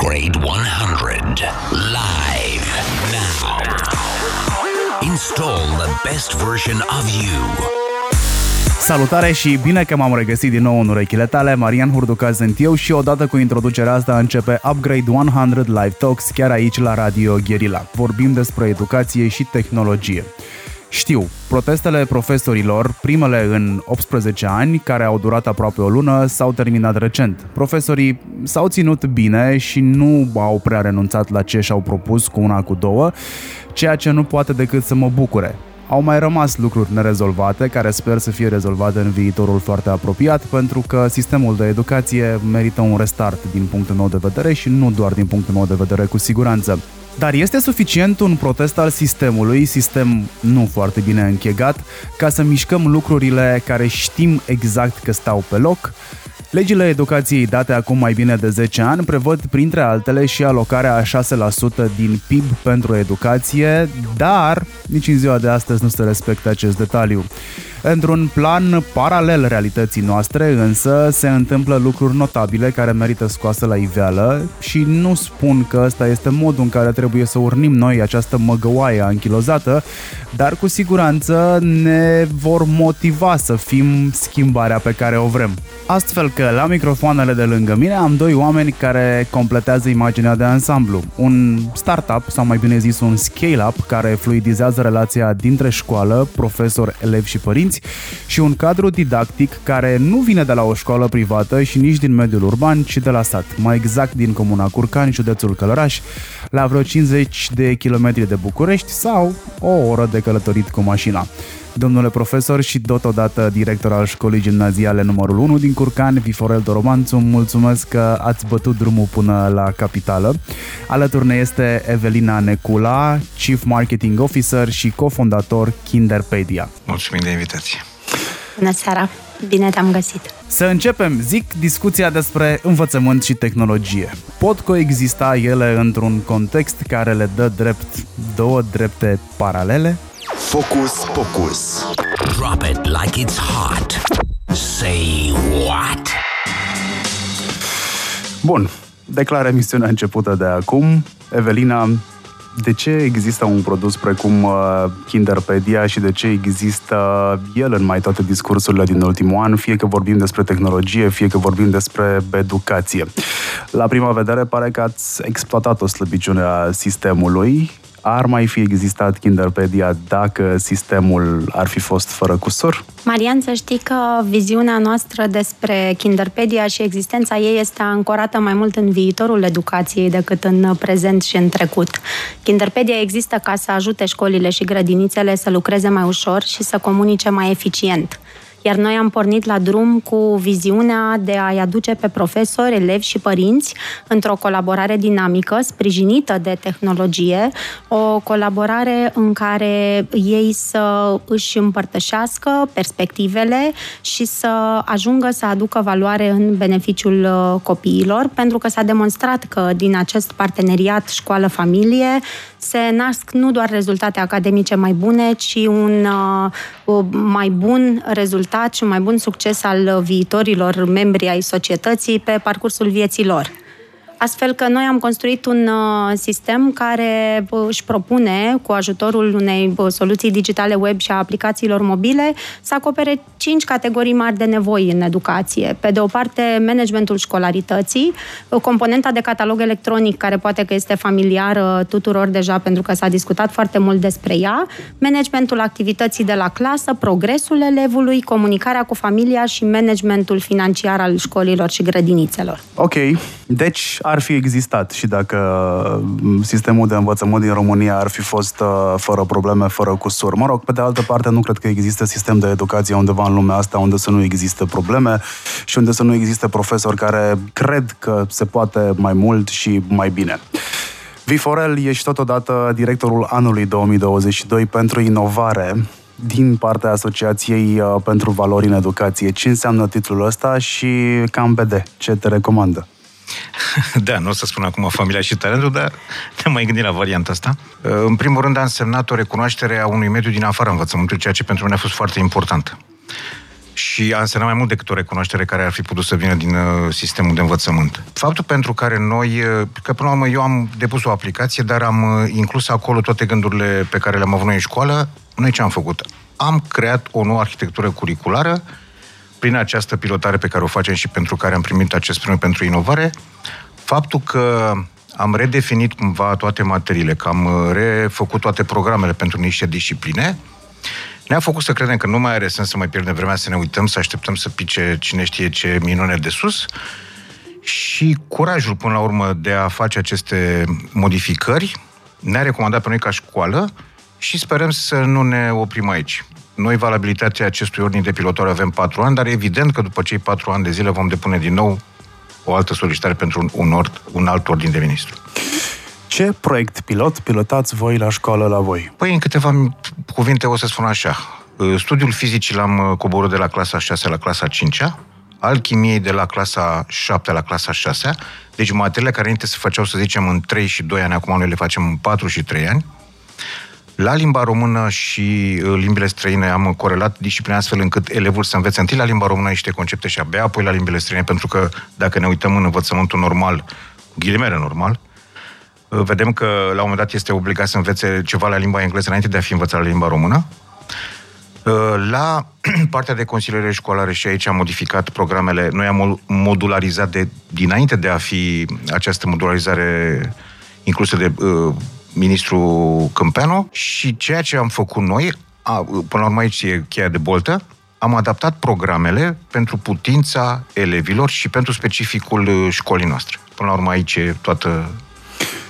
Upgrade 100 live now. Install the best version of you. Salutare și bine că m-am regăsit din nou în urechile tale, Marian Hurduca sunt eu și odată cu introducerea asta începe Upgrade 100 Live Talks chiar aici la Radio Guerilla. Vorbim despre educație și tehnologie. Știu, protestele profesorilor, primele în 18 ani, care au durat aproape o lună, s-au terminat recent. Profesorii s-au ținut bine și nu au prea renunțat la ce și-au propus cu una cu două, ceea ce nu poate decât să mă bucure. Au mai rămas lucruri nerezolvate, care sper să fie rezolvate în viitorul foarte apropiat, pentru că sistemul de educație merită un restart din punctul meu de vedere și nu doar din punctul meu de vedere cu siguranță. Dar este suficient un protest al sistemului, sistem nu foarte bine închegat, ca să mișcăm lucrurile care știm exact că stau pe loc? Legile educației date acum mai bine de 10 ani prevăd printre altele și alocarea a 6% din PIB pentru educație, dar nici în ziua de astăzi nu se respectă acest detaliu. Într-un plan paralel realității noastre, însă, se întâmplă lucruri notabile care merită scoase la iveală și nu spun că ăsta este modul în care trebuie să urnim noi această măgăoaie anchilozată, dar cu siguranță ne vor motiva să fim schimbarea pe care o vrem. Astfel că la microfoanele de lângă mine am doi oameni care completează imaginea de ansamblu. Un startup, sau mai bine zis un scale-up, care fluidizează relația dintre școală, profesor, elevi și părinți și un cadru didactic care nu vine de la o școală privată și nici din mediul urban, ci de la sat, mai exact din comuna Curcani, județul Călăraș, la vreo 50 de kilometri de București sau o oră de călătorit cu mașina. Domnule profesor și totodată director al școlii gimnaziale numărul 1 din Curcani, Viforel Doromanțu, mulțumesc că ați bătut drumul până la capitală. Alături ne este Evelina Necula, Chief Marketing Officer și cofondator Kinderpedia. Mulțumim de invitație! Bună seara! Bine te-am găsit! Să începem, zic, discuția despre învățământ și tehnologie. Pot coexista ele într-un context care le dă drept două drepte paralele? Focus Pocus. Drop it like it's hot. Say what? Bun, declar emisiunea începută de acum. Evelina, de ce există un produs precum uh, Kinderpedia și de ce există el în mai toate discursurile din ultimul an, fie că vorbim despre tehnologie, fie că vorbim despre educație. La prima vedere pare că ați exploatat o slăbiciune a sistemului ar mai fi existat Kinderpedia dacă sistemul ar fi fost fără cusur? Marian, să știi că viziunea noastră despre Kinderpedia și existența ei este ancorată mai mult în viitorul educației decât în prezent și în trecut. Kinderpedia există ca să ajute școlile și grădinițele să lucreze mai ușor și să comunice mai eficient iar noi am pornit la drum cu viziunea de a-i aduce pe profesori, elevi și părinți într-o colaborare dinamică, sprijinită de tehnologie, o colaborare în care ei să își împărtășească perspectivele și să ajungă să aducă valoare în beneficiul uh, copiilor, pentru că s-a demonstrat că din acest parteneriat școală-familie se nasc nu doar rezultate academice mai bune, ci un uh, mai bun rezultat și un mai bun succes al viitorilor membri ai societății pe parcursul vieții lor. Astfel că noi am construit un uh, sistem care uh, își propune, cu ajutorul unei uh, soluții digitale web și a aplicațiilor mobile, să acopere cinci categorii mari de nevoi în educație. Pe de o parte, managementul școlarității, componenta de catalog electronic, care poate că este familiară tuturor deja pentru că s-a discutat foarte mult despre ea, managementul activității de la clasă, progresul elevului, comunicarea cu familia și managementul financiar al școlilor și grădinițelor. Ok, deci ar fi existat și dacă mm, sistemul de învățământ din România ar fi fost uh, fără probleme, fără cusur. Mă rog, pe de altă parte, nu cred că există sistem de educație undeva în lumea asta unde să nu există probleme și unde să nu existe profesori care cred că se poate mai mult și mai bine. Viforel, ești totodată directorul anului 2022 pentru inovare din partea Asociației uh, pentru Valori în Educație. Ce înseamnă titlul ăsta și cam BD? Ce te recomandă? Da, nu o să spun acum familia și talentul, dar ne mai gândim la varianta asta. Uh, în primul rând a însemnat o recunoaștere a unui mediu din afara învățământului, ceea ce pentru mine a fost foarte important. și a însemnat mai mult decât o recunoaștere care ar fi putut să vină din uh, sistemul de învățământ. Faptul pentru care noi, uh, că până la urmă eu am depus o aplicație, dar am uh, inclus acolo toate gândurile pe care le-am avut noi în școală, noi ce am făcut? Am creat o nouă arhitectură curriculară prin această pilotare pe care o facem și pentru care am primit acest premiu pentru inovare, faptul că am redefinit cumva toate materiile, că am refăcut toate programele pentru niște discipline, ne-a făcut să credem că nu mai are sens să mai pierdem vremea să ne uităm, să așteptăm să pice cine știe ce minune de sus și curajul până la urmă de a face aceste modificări ne-a recomandat pe noi ca școală și sperăm să nu ne oprim aici. Noi valabilitatea acestui ordin de pilotare avem patru ani, dar evident că după cei patru ani de zile vom depune din nou o altă solicitare pentru un, un, ord, un alt ordin de ministru. Ce proiect pilot pilotați voi la școală la voi? Păi, în câteva cuvinte o să spun așa. Studiul fizicii l-am uh, coborât de la clasa 6 la clasa 5 alchimiei de la clasa 7 la clasa 6 deci materiile care înainte se făceau, să zicem, în 3 și 2 ani, acum noi le facem în 4 și 3 ani. La limba română și uh, limbile străine am corelat disciplina astfel încât elevul să învețe întâi la limba română niște concepte și abia apoi la limbile străine, pentru că dacă ne uităm în învățământul normal, ghilimele normal, uh, vedem că la un moment dat este obligat să învețe ceva la limba engleză înainte de a fi învățat la limba română. Uh, la partea de consiliere școlară și aici am modificat programele, noi am modularizat de, dinainte de a fi această modularizare inclusă de uh, ministrul Câmpeanu și ceea ce am făcut noi, a, până la urmă aici e cheia de boltă, am adaptat programele pentru putința elevilor și pentru specificul uh, școlii noastre. Până la urmă aici e toată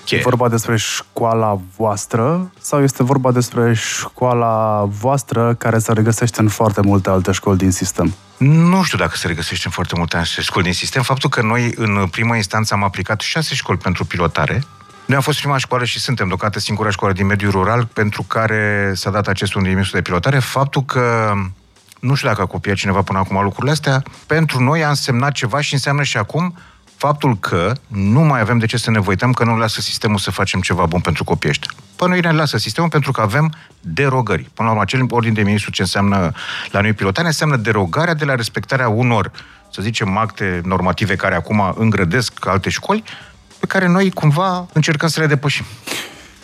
cheia. E vorba despre școala voastră sau este vorba despre școala voastră care se regăsește în foarte multe alte școli din sistem? Nu știu dacă se regăsește în foarte multe alte școli din sistem. Faptul că noi în prima instanță am aplicat șase școli pentru pilotare, noi am fost prima școală și suntem deocamdată singura școală din mediul rural pentru care s-a dat acest undimisul de pilotare. Faptul că nu știu dacă a copiat cineva până acum lucrurile astea, pentru noi a însemnat ceva și înseamnă și acum faptul că nu mai avem de ce să ne văităm că nu lasă sistemul să facem ceva bun pentru copiii ăștia. Până noi ne lasă sistemul pentru că avem derogări. Până la urmă, acel ordin de ministru ce înseamnă la noi pilotare înseamnă derogarea de la respectarea unor, să zicem, acte normative care acum îngrădesc alte școli, pe care noi cumva încercăm să le depășim.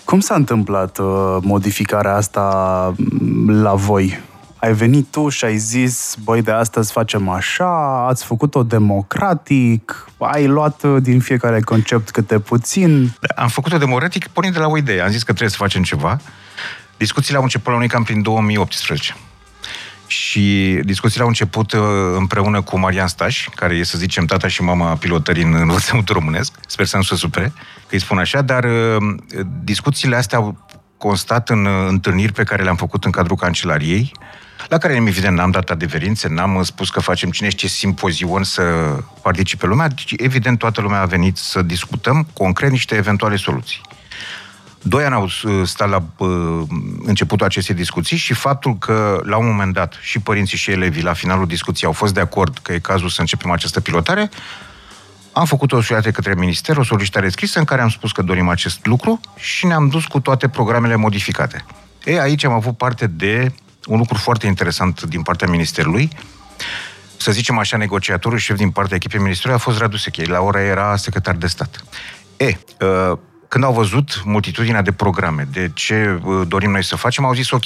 Cum s-a întâmplat uh, modificarea asta mm, la voi? Ai venit tu și ai zis, băi, de astăzi facem așa, ați făcut-o democratic, ai luat uh, din fiecare concept câte puțin. Da, am făcut-o democratic pornind de la o idee. Am zis că trebuie să facem ceva. Discuțiile au început la unui cam prin 2018. Și discuțiile au început uh, împreună cu Marian Staș, care e, să zicem, tata și mama pilotării în învățământul românesc. Sper să nu se supere că îi spun așa, dar uh, discuțiile astea au constat în uh, întâlniri pe care le-am făcut în cadrul cancelariei, la care, evident, n-am dat adeverințe, n-am spus că facem cine știe simpozion să participe lumea, deci, evident, toată lumea a venit să discutăm concret niște eventuale soluții. Doi ani au uh, stat la uh, începutul acestei discuții și faptul că, la un moment dat, și părinții și elevii, la finalul discuției, au fost de acord că e cazul să începem această pilotare, am făcut o solicitare către minister, o solicitare scrisă în care am spus că dorim acest lucru și ne-am dus cu toate programele modificate. E, aici am avut parte de un lucru foarte interesant din partea ministerului. Să zicem așa, negociatorul șef din partea echipei ministerului a fost Radu Sechei. La ora era secretar de stat. E, uh, când au văzut multitudinea de programe, de ce uh, dorim noi să facem, au zis ok,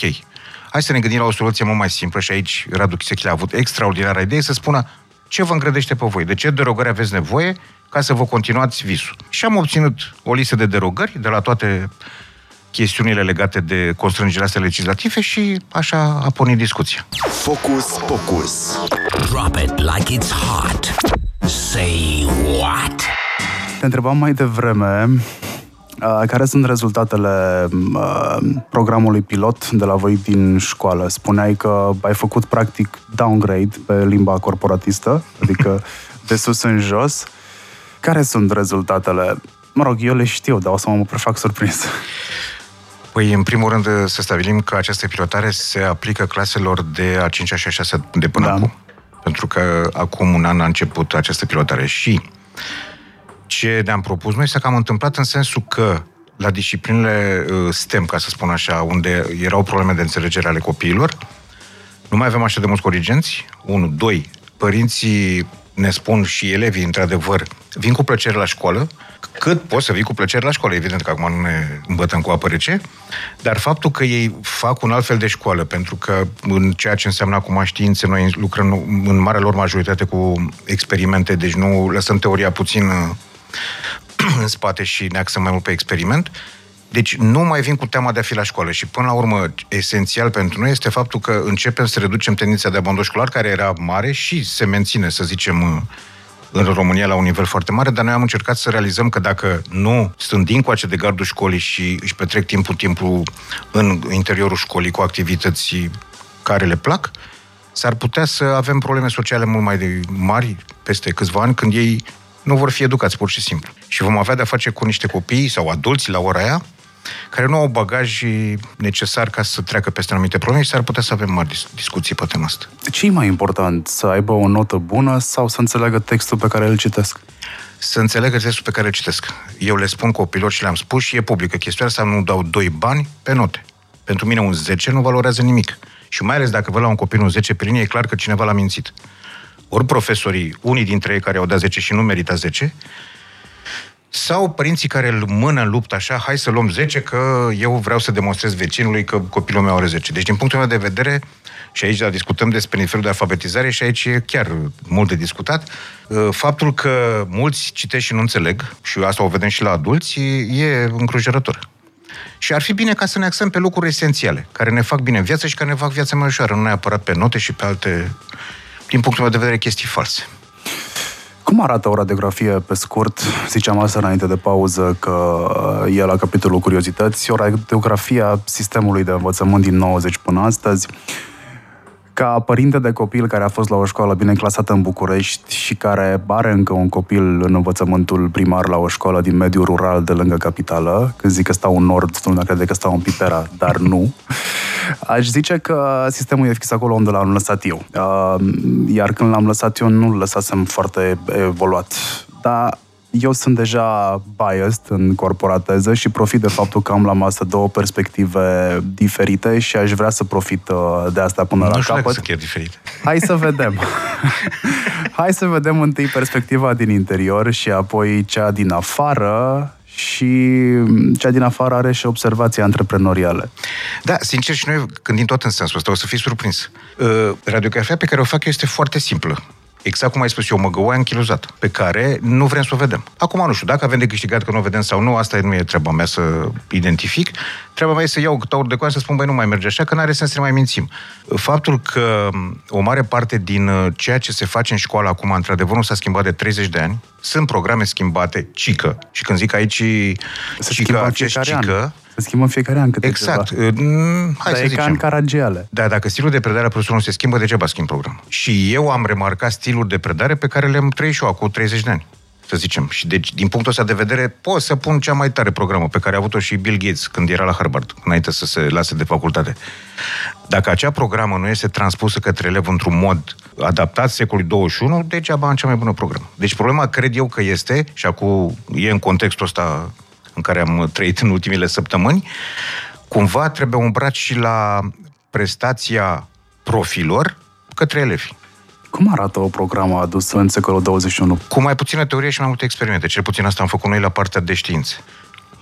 hai să ne gândim la o soluție mult mai simplă și aici Radu Chisechile a avut extraordinară idee să spună ce vă îngrădește pe voi, de ce derogări aveți nevoie ca să vă continuați visul. Și am obținut o listă de derogări de la toate chestiunile legate de constrângerile astea legislative și așa a pornit discuția. Focus Pocus. Drop it like it's hot. Say what? Te întrebam mai devreme Uh, care sunt rezultatele uh, programului pilot de la voi din școală? Spuneai că ai făcut practic downgrade pe limba corporatistă, adică de sus în jos. Care sunt rezultatele? Mă rog, eu le știu, dar o să mă prefac surprins. Păi, în primul rând, să stabilim că această pilotare se aplică claselor de a 5 și a 6 de până da. acum. Pentru că acum un an a început această pilotare și ce ne-am propus noi s-a cam întâmplat în sensul că la disciplinele uh, STEM, ca să spun așa, unde erau probleme de înțelegere ale copiilor, Nu mai avem așa de mulți corigenți, unu, doi, părinții ne spun și elevii, într-adevăr, vin cu plăcere la școală, cât poți să vii cu plăcere la școală. Evident că acum nu ne îmbătăm cu apă rece, dar faptul că ei fac un alt fel de școală, pentru că în ceea ce înseamnă acum științe, noi lucrăm în marea lor majoritate cu experimente, deci nu lăsăm teoria puțin uh, în spate și ne axăm mai mult pe experiment. Deci nu mai vin cu teama de a fi la școală și până la urmă esențial pentru noi este faptul că începem să reducem tendința de abandon școlar care era mare și se menține, să zicem, uh, în România la un nivel foarte mare, dar noi am încercat să realizăm că dacă nu sunt dincoace de gardul școlii și își petrec timpul, timpul în interiorul școlii cu activități care le plac, s-ar putea să avem probleme sociale mult mai de mari peste câțiva ani, când ei nu vor fi educați, pur și simplu. Și vom avea de-a face cu niște copii sau adulți la ora aia, care nu au bagaj necesar ca să treacă peste anumite probleme și s-ar putea să avem mari discuții pe tema asta. Ce e mai important? Să aibă o notă bună sau să înțeleagă textul pe care îl citesc? Să înțeleagă textul pe care îl citesc. Eu le spun copilor și le-am spus și e publică chestia asta, nu dau doi bani pe note. Pentru mine un 10 nu valorează nimic. Și mai ales dacă vă la un copil un 10 pe linie, e clar că cineva l-a mințit. Ori profesorii, unii dintre ei care au dat 10 și nu merită 10, sau părinții care îl mână în luptă așa, hai să luăm 10 că eu vreau să demonstrez vecinului că copilul meu are 10. Deci din punctul meu de vedere, și aici discutăm despre nivelul de alfabetizare și aici e chiar mult de discutat, uh, faptul că mulți citesc și nu înțeleg, și asta o vedem și la adulți, e încrujărător. Și ar fi bine ca să ne axăm pe lucruri esențiale, care ne fac bine în viață și care ne fac viața mai ușoară, nu neapărat pe note și pe alte, din punctul meu de vedere, chestii false. Cum arată o radiografie pe scurt? Ziceam asta înainte de pauză că e la capitolul curiozități. O radiografie a sistemului de învățământ din 90 până astăzi ca părinte de copil care a fost la o școală bine clasată în București și care are încă un copil în învățământul primar la o școală din mediul rural de lângă capitală, când zic că stau în nord, lumea crede că stau în Pipera, dar nu, aș zice că sistemul e fix acolo unde l-am lăsat eu. Iar când l-am lăsat eu, nu l lăsasem foarte evoluat. Dar eu sunt deja biased în corporateză și profit de faptul că am la masă două perspective diferite și aș vrea să profit uh, de asta până nu la capăt. Nu știu chiar diferite. Hai să vedem. Hai să vedem întâi perspectiva din interior și apoi cea din afară și cea din afară are și observații antreprenoriale. Da, sincer și noi gândim tot în sensul ăsta, o să fii surprins. Uh, radiografia pe care o fac eu este foarte simplă exact cum ai spus eu, măgăoaia închiluzată, pe care nu vrem să o vedem. Acum nu știu, dacă avem de câștigat că nu o vedem sau nu, asta nu e treaba mea să identific. Treaba mea e să iau câte de coasă să spun, băi, nu mai merge așa, că nu are sens să ne mai mințim. Faptul că o mare parte din uh, ceea ce se face în școală acum, într-adevăr, nu s-a schimbat de 30 de ani, sunt programe schimbate, cică. Și când zic aici se cică, acest cică, an. Se schimbă în fiecare an câte Exact. Ceva. Mm, hai Dar să e zicem. ca în Caragiale. Da, dacă stilul de predare a profesorului nu se schimbă, degeaba schimb program. Și eu am remarcat stilul de predare pe care le-am trăit și eu acum 30 de ani să zicem. Și deci, din punctul ăsta de vedere, pot să pun cea mai tare programă pe care a avut-o și Bill Gates când era la Harvard, înainte să se lase de facultate. Dacă acea programă nu este transpusă către elev într-un mod adaptat secolului 21, degeaba am cea mai bună programă. Deci problema cred eu că este, și acum e în contextul ăsta în care am trăit în ultimile săptămâni, cumva trebuie umbrat și la prestația profilor către elevi. Cum arată o programă adusă în secolul 21? Cu mai puțină teorie și mai multe experimente. Cel puțin asta am făcut noi la partea de științe.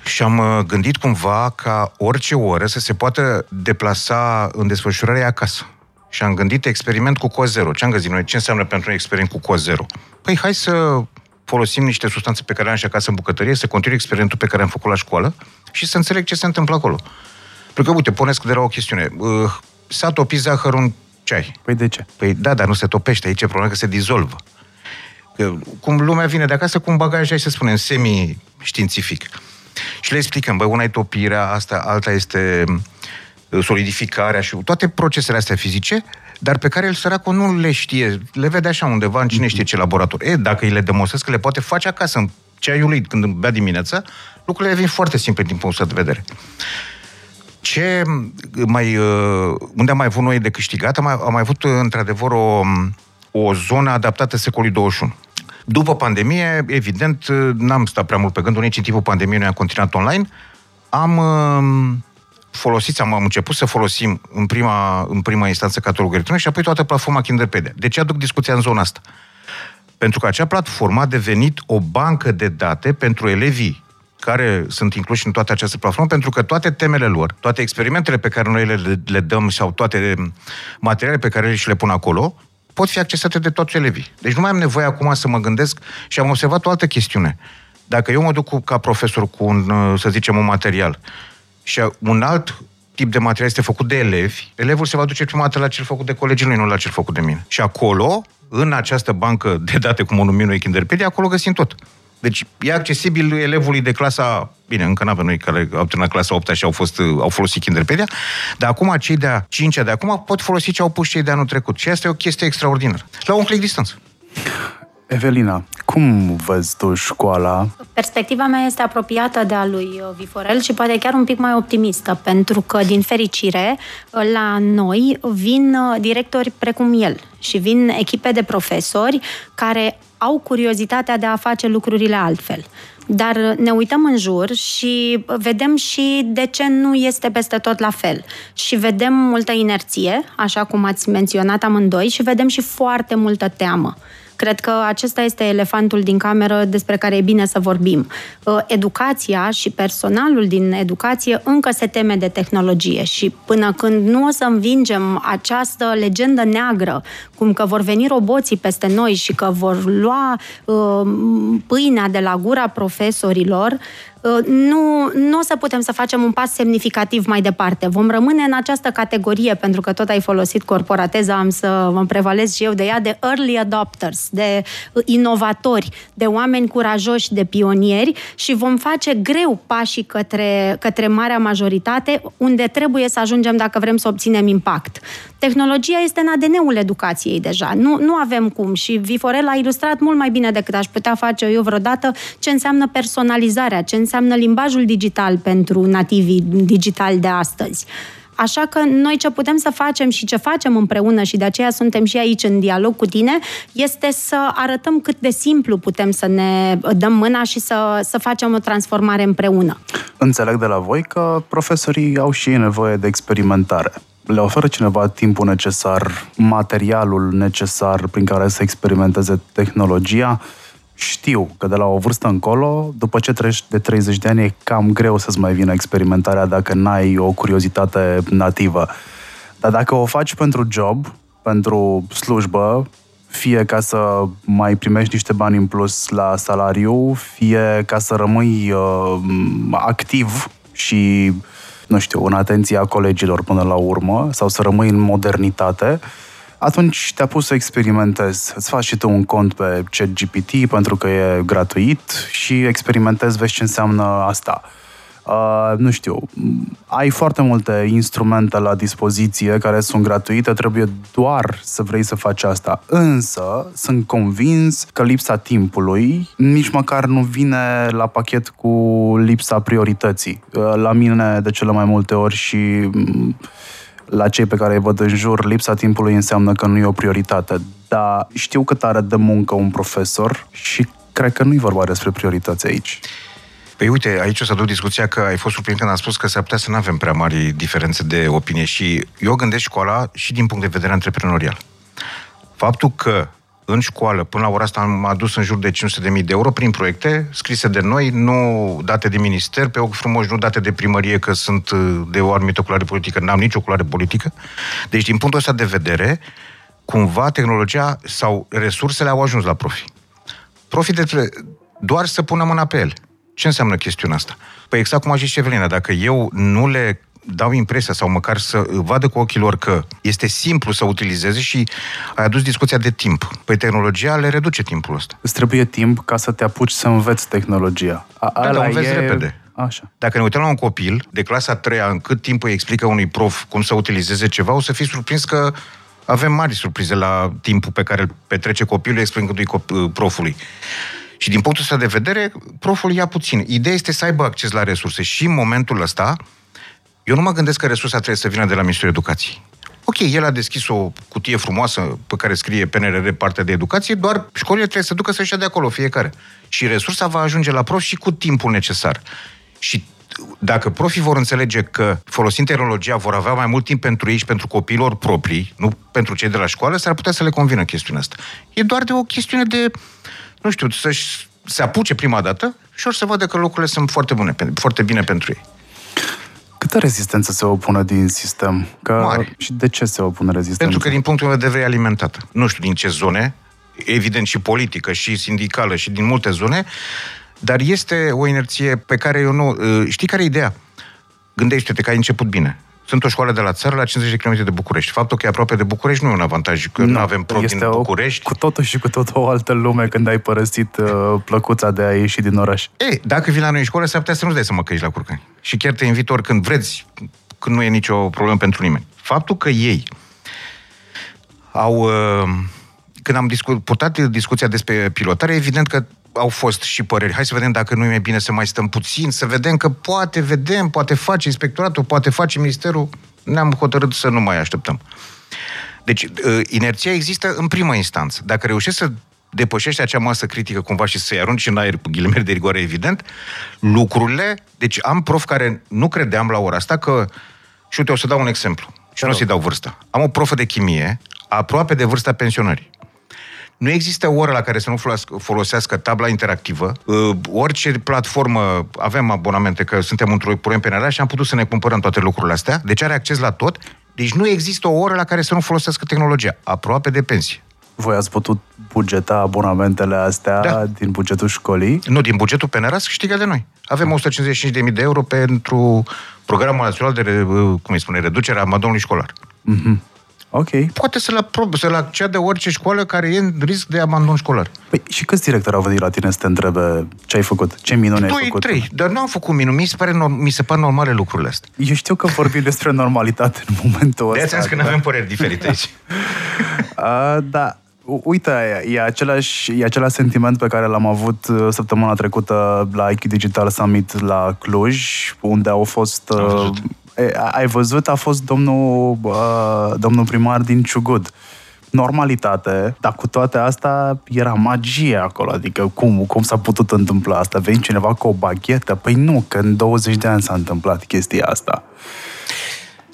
Și am uh, gândit cumva ca orice oră să se poată deplasa în desfășurare acasă. Și am gândit experiment cu coz zero. Ce am găsit noi? Ce înseamnă pentru un experiment cu coz zero? Păi hai să folosim niște substanțe pe care le am și acasă în bucătărie, să continui experimentul pe care am făcut la școală și să înțeleg ce se întâmplă acolo. Pentru că, uite, punesc de la o chestiune. Uh, s-a topit zahărul în ceai. Păi de ce? Păi da, dar nu se topește. Aici e problema că se dizolvă. Că, cum lumea vine de acasă cu un bagaj, hai să spunem, semi-științific. Și le explicăm, băi, una e topirea, asta, alta este uh, solidificarea și toate procesele astea fizice dar pe care el săracul nu le știe, le vede așa undeva în cine știe ce laborator. E, dacă îi le demonstrezi că le poate face acasă, în ceaiul lui, când bea dimineața, lucrurile devin foarte simple din punctul de vedere. Ce mai, uh, unde am mai avut noi de câștigat? Am mai, am mai avut, într-adevăr, o, o zonă adaptată secolului 21. După pandemie, evident, n-am stat prea mult pe gândul, nici în timpul pandemiei noi am continuat online. Am uh, folosiți, am, am început să folosim în prima, în prima instanță catalogul electronic și apoi toată platforma Kinderpedia. De ce aduc discuția în zona asta? Pentru că acea platformă a devenit o bancă de date pentru elevii care sunt incluși în toată această platformă, pentru că toate temele lor, toate experimentele pe care noi le, le dăm sau toate materialele pe care ele și le pun acolo, pot fi accesate de toți elevii. Deci nu mai am nevoie acum să mă gândesc și am observat o altă chestiune. Dacă eu mă duc cu, ca profesor cu un, să zicem, un material și un alt tip de material este făcut de elevi, elevul se va duce prima dată la cel făcut de colegii lui, nu la cel făcut de mine. Și acolo, în această bancă de date, cum o numim noi Kinderpedia, acolo găsim tot. Deci e accesibil elevului de clasa, bine, încă nu avem noi care au terminat clasa 8 și au, fost, au folosit Kinderpedia, dar acum cei de-a 5 de acum pot folosi ce au pus cei de anul trecut. Și asta e o chestie extraordinară. La un click distanță. Evelina, cum vezi tu școala? Perspectiva mea este apropiată de a lui uh, Viforel și poate chiar un pic mai optimistă, pentru că, din fericire, uh, la noi vin uh, directori precum el și vin echipe de profesori care au curiozitatea de a face lucrurile altfel. Dar ne uităm în jur și vedem și de ce nu este peste tot la fel. Și vedem multă inerție, așa cum ați menționat amândoi, și vedem și foarte multă teamă. Cred că acesta este elefantul din cameră despre care e bine să vorbim. Uh, educația și personalul din educație încă se teme de tehnologie și până când nu o să învingem această legendă neagră, cum că vor veni roboții peste noi și că vor lua uh, pâinea de la gura profesorilor, Uh, nu, nu o să putem să facem un pas semnificativ mai departe. Vom rămâne în această categorie, pentru că tot ai folosit corporateza, am să mă prevalez și eu de ea, de early adopters, de uh, inovatori, de oameni curajoși, de pionieri și vom face greu pașii către, către marea majoritate, unde trebuie să ajungem dacă vrem să obținem impact. Tehnologia este în ADN-ul educației deja. Nu, nu avem cum și Viforel a ilustrat mult mai bine decât aș putea face eu vreodată ce înseamnă personalizarea, ce înseamnă limbajul digital pentru nativii digitali de astăzi. Așa că noi ce putem să facem și ce facem împreună și de aceea suntem și aici în dialog cu tine, este să arătăm cât de simplu putem să ne dăm mâna și să, să facem o transformare împreună. Înțeleg de la voi că profesorii au și ei nevoie de experimentare le oferă cineva timpul necesar, materialul necesar prin care să experimenteze tehnologia, știu că de la o vârstă încolo, după ce treci de 30 de ani, e cam greu să-ți mai vină experimentarea dacă n-ai o curiozitate nativă. Dar dacă o faci pentru job, pentru slujbă, fie ca să mai primești niște bani în plus la salariu, fie ca să rămâi uh, activ și uh, nu știu, în atenția colegilor până la urmă, sau să rămâi în modernitate, atunci te-a pus să experimentezi. Îți faci și tu un cont pe ChatGPT pentru că e gratuit și experimentezi, vezi ce înseamnă asta uh, nu știu, ai foarte multe instrumente la dispoziție care sunt gratuite, trebuie doar să vrei să faci asta. Însă, sunt convins că lipsa timpului nici măcar nu vine la pachet cu lipsa priorității. Uh, la mine, de cele mai multe ori și mm, la cei pe care îi văd în jur, lipsa timpului înseamnă că nu e o prioritate. Dar știu cât are de muncă un profesor și cred că nu-i vorba despre priorități aici. Păi uite, aici o să duc discuția că ai fost surprins când am spus că s-ar putea să nu avem prea mari diferențe de opinie și eu gândesc școala și din punct de vedere antreprenorial. Faptul că în școală, până la ora asta am adus în jur de 500.000 de euro prin proiecte scrise de noi, nu date de minister, pe ochi frumoși, nu date de primărie, că sunt uh, de o anumită culoare politică, n-am nicio culoare politică. Deci, din punctul ăsta de vedere, cumva tehnologia sau resursele au ajuns la profi. Profii de doar să pună mâna pe ele. Ce înseamnă chestiunea asta? Păi exact cum a zis Evelina, dacă eu nu le dau impresia sau măcar să vadă cu ochii lor că este simplu să utilizeze și ai adus discuția de timp. Păi tehnologia le reduce timpul ăsta. Îți trebuie timp ca să te apuci să înveți tehnologia. A, da, dar înveți e... repede. Așa. Dacă ne uităm la un copil de clasa 3 în cât timp îi explică unui prof cum să utilizeze ceva, o să fii surprins că avem mari surprize la timpul pe care îl petrece copilul explicându-i profului. Și din punctul ăsta de vedere, proful ia puțin. Ideea este să aibă acces la resurse și în momentul ăsta, eu nu mă gândesc că resursa trebuie să vină de la Ministerul Educației. Ok, el a deschis o cutie frumoasă pe care scrie PNRR partea de educație, doar școlile trebuie să ducă să-și ia de acolo fiecare. Și resursa va ajunge la prof și cu timpul necesar. Și dacă profii vor înțelege că folosind tehnologia vor avea mai mult timp pentru ei și pentru copiilor proprii, nu pentru cei de la școală, s-ar putea să le convină chestiunea asta. E doar de o chestiune de, nu știu, să-și se apuce prima dată și or să vadă că lucrurile sunt foarte bune, foarte bine pentru ei. Câtă rezistență se opune din sistem? Că... Mare. Și de ce se opune rezistența? Pentru că din punctul meu de vedere e alimentată. Nu știu din ce zone, evident și politică, și sindicală, și din multe zone, dar este o inerție pe care eu nu... Uh, știi care e ideea? Gândește-te că ai început bine. Sunt o școală de la țară la 50 de km de București. Faptul că e aproape de București nu e un avantaj, că nu, nu avem prof din București. cu totul și cu tot o altă lume când ai părăsit uh, plăcuța de a ieși din oraș. Ei, dacă vii la noi în școală, s-ar putea să nu-ți dai seama că ești la Curcani. Și chiar te invit oricând vreți, când nu e nicio problemă pentru nimeni. Faptul că ei au... Uh, când am discu- purtat discuția despre pilotare, evident că au fost și păreri. Hai să vedem dacă nu e mai bine să mai stăm puțin, să vedem că poate vedem, poate face inspectoratul, poate face ministerul. Ne-am hotărât să nu mai așteptăm. Deci, uh, inerția există în prima instanță. Dacă reușești să depășești acea masă critică cumva și să-i arunci în aer cu ghilimele de rigoare, evident, lucrurile... Deci am prof care nu credeam la ora asta că... Și uite, o să dau un exemplu. Și nu o să-i dau vârsta. Am o profă de chimie, aproape de vârsta pensionării. Nu există o oră la care să nu folosească tabla interactivă. Uh, orice platformă, avem abonamente, că suntem într-o proiect PNR și am putut să ne cumpărăm toate lucrurile astea. Deci are acces la tot. Deci nu există o oră la care să nu folosească tehnologia. Aproape de pensie. Voi ați putut bugeta abonamentele astea da. din bugetul școlii? Nu, din bugetul PNR să câștigă de noi. Avem 155.000 de euro pentru programul național de, uh, cum îi spune, reducerea abandonului școlar. Mm-hmm. Ok. Poate să-l, aprob, să-l accede orice școală care e în risc de abandon școlar. Păi și câți directori au venit la tine să te întrebe ce ai făcut? Ce minune ai făcut? trei, dar nu am făcut minuni. Mi se, pare, mi se par normale lucrurile astea. Eu știu că vorbim despre normalitate în momentul ăsta. De ați că nu avem păreri diferite aici. A, da, Uite, e același, e același sentiment pe care l-am avut uh, săptămâna trecută la IQ Digital Summit la Cluj, unde au fost uh, ai văzut, a fost domnul, uh, domnul primar din Ciugud. Normalitate, dar cu toate astea era magie acolo, adică cum, cum s-a putut întâmpla asta? Veni cineva cu o baghetă? Păi nu, că în 20 de ani s-a întâmplat chestia asta.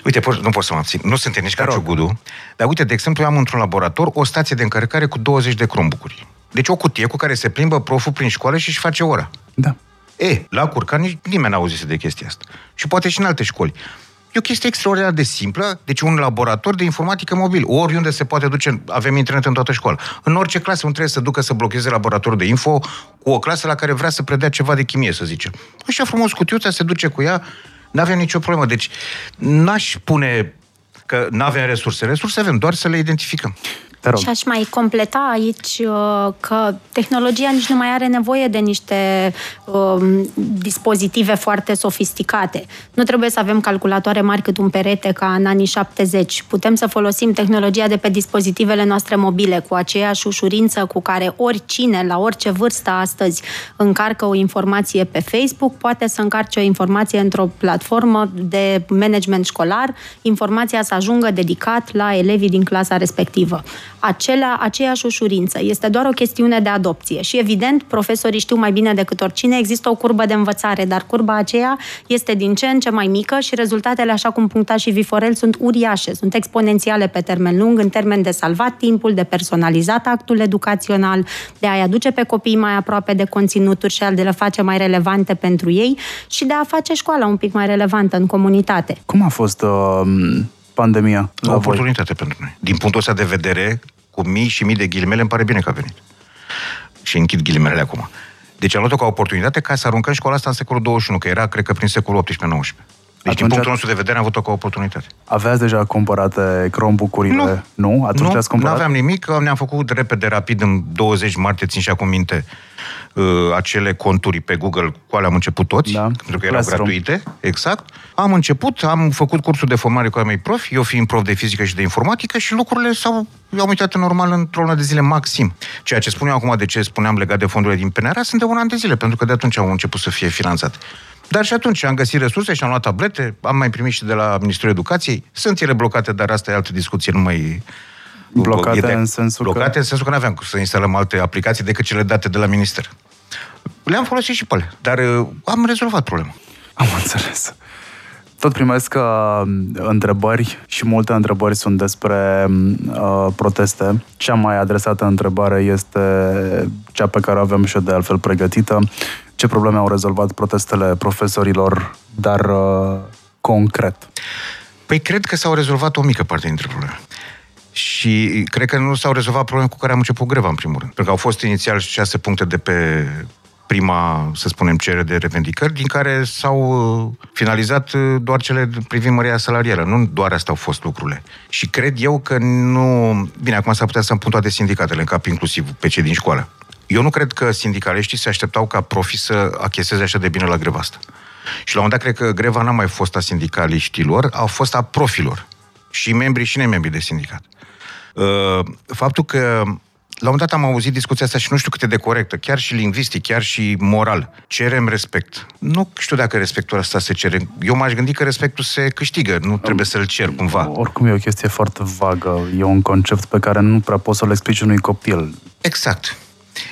Uite, nu pot să mă abțin. Nu sunt nici ca Ciugudu, dar uite, de exemplu, eu am într-un laborator o stație de încărcare cu 20 de Chromebook-uri. Deci o cutie cu care se plimbă proful prin școală și își face ora. Da. E, la Curcan nici nimeni n-a auzit de chestia asta. Și poate și în alte școli. E o chestie extraordinar de simplă, deci un laborator de informatică mobil. Oriunde se poate duce, avem internet în toată școala. În orice clasă nu trebuie să ducă să blocheze laboratorul de info cu o clasă la care vrea să predea ceva de chimie, să zicem. Așa frumos cutiuța se duce cu ea, nu avem nicio problemă. Deci n-aș pune că nu avem resurse. Resurse avem, doar să le identificăm. Te rog. Și aș mai completa aici uh, că tehnologia nici nu mai are nevoie de niște um, dispozitive foarte sofisticate. Nu trebuie să avem calculatoare mari cât un perete ca în anii 70. Putem să folosim tehnologia de pe dispozitivele noastre mobile cu aceeași ușurință cu care oricine, la orice vârstă astăzi, încarcă o informație pe Facebook, poate să încarce o informație într-o platformă de management școlar, informația să ajungă dedicat la elevii din clasa respectivă acelea, aceeași ușurință. Este doar o chestiune de adopție. Și evident, profesorii știu mai bine decât oricine, există o curbă de învățare, dar curba aceea este din ce în ce mai mică și rezultatele, așa cum puncta și Viforel, sunt uriașe, sunt exponențiale pe termen lung, în termen de salvat timpul, de personalizat actul educațional, de a-i aduce pe copii mai aproape de conținuturi și de a le face mai relevante pentru ei și de a face școala un pic mai relevantă în comunitate. Cum a fost uh, pandemia? O oportunitate voi? pentru noi. Din punctul ăsta de vedere, cu mii și mii de ghilimele, îmi pare bine că a venit. Și închid ghilimelele acum. Deci am luat-o ca oportunitate ca să aruncăm școala asta în secolul 21, că era, cred că, prin secolul 18-19. Deci, Atunci din punctul nostru de vedere, am avut-o ca oportunitate. Aveați deja cumpărate Chromebook-urile? Nu. Nu? Atunci nu, ați cumpărat? Nu aveam nimic, ne-am făcut repede, rapid, în 20 martie, țin și acum minte, uh, acele conturi pe Google, cu alea am început toți, da. pentru că erau Classroom. gratuite, exact. Am început, am făcut cursul de formare cu ai mei profi, eu fiind prof de fizică și de informatică și lucrurile s-au au uitat normal într-o lună de zile maxim. Ceea ce spun eu acum, de ce spuneam legat de fondurile din PNRA, sunt de un an de zile, pentru că de atunci au început să fie finanțate. Dar și atunci am găsit resurse și am luat tablete, am mai primit și de la Ministerul Educației. Sunt ele blocate, dar asta e altă discuție, nu mai... Blocate de, în sensul blocate că... în sensul că nu aveam să instalăm alte aplicații decât cele date de la minister. Le-am folosit și pe ale, dar uh, am rezolvat problema. Am înțeles. Tot primesc uh, întrebări și multe întrebări sunt despre uh, proteste. Cea mai adresată întrebare este cea pe care o avem și eu de altfel pregătită. Ce probleme au rezolvat protestele profesorilor, dar uh, concret? Păi cred că s-au rezolvat o mică parte dintre probleme. Și cred că nu s-au rezolvat probleme cu care am început greva, în primul rând. Pentru că au fost inițial șase puncte de pe prima, să spunem, cerere de revendicări, din care s-au uh, finalizat uh, doar cele privind mărirea salarială. Nu doar astea au fost lucrurile. Și cred eu că nu... Bine, acum s-ar putea să-mi pun toate sindicatele în cap, inclusiv pe cei din școală. Eu nu cred că sindicaliștii se așteptau ca profii să acheseze așa de bine la greva asta. Și la un moment dat cred că greva n-a mai fost a sindicaliștilor, a fost a profilor. Și membrii și nemembrii de sindicat. Uh, faptul că la un moment dat am auzit discuția asta și nu știu cât de corectă, chiar și lingvistic, chiar și moral. Cerem respect. Nu știu dacă respectul ăsta se cere. Eu m-aș gândi că respectul se câștigă, nu trebuie să-l cer cumva. Oricum e o chestie foarte vagă. E un concept pe care nu prea poți să-l explici unui copil. Exact.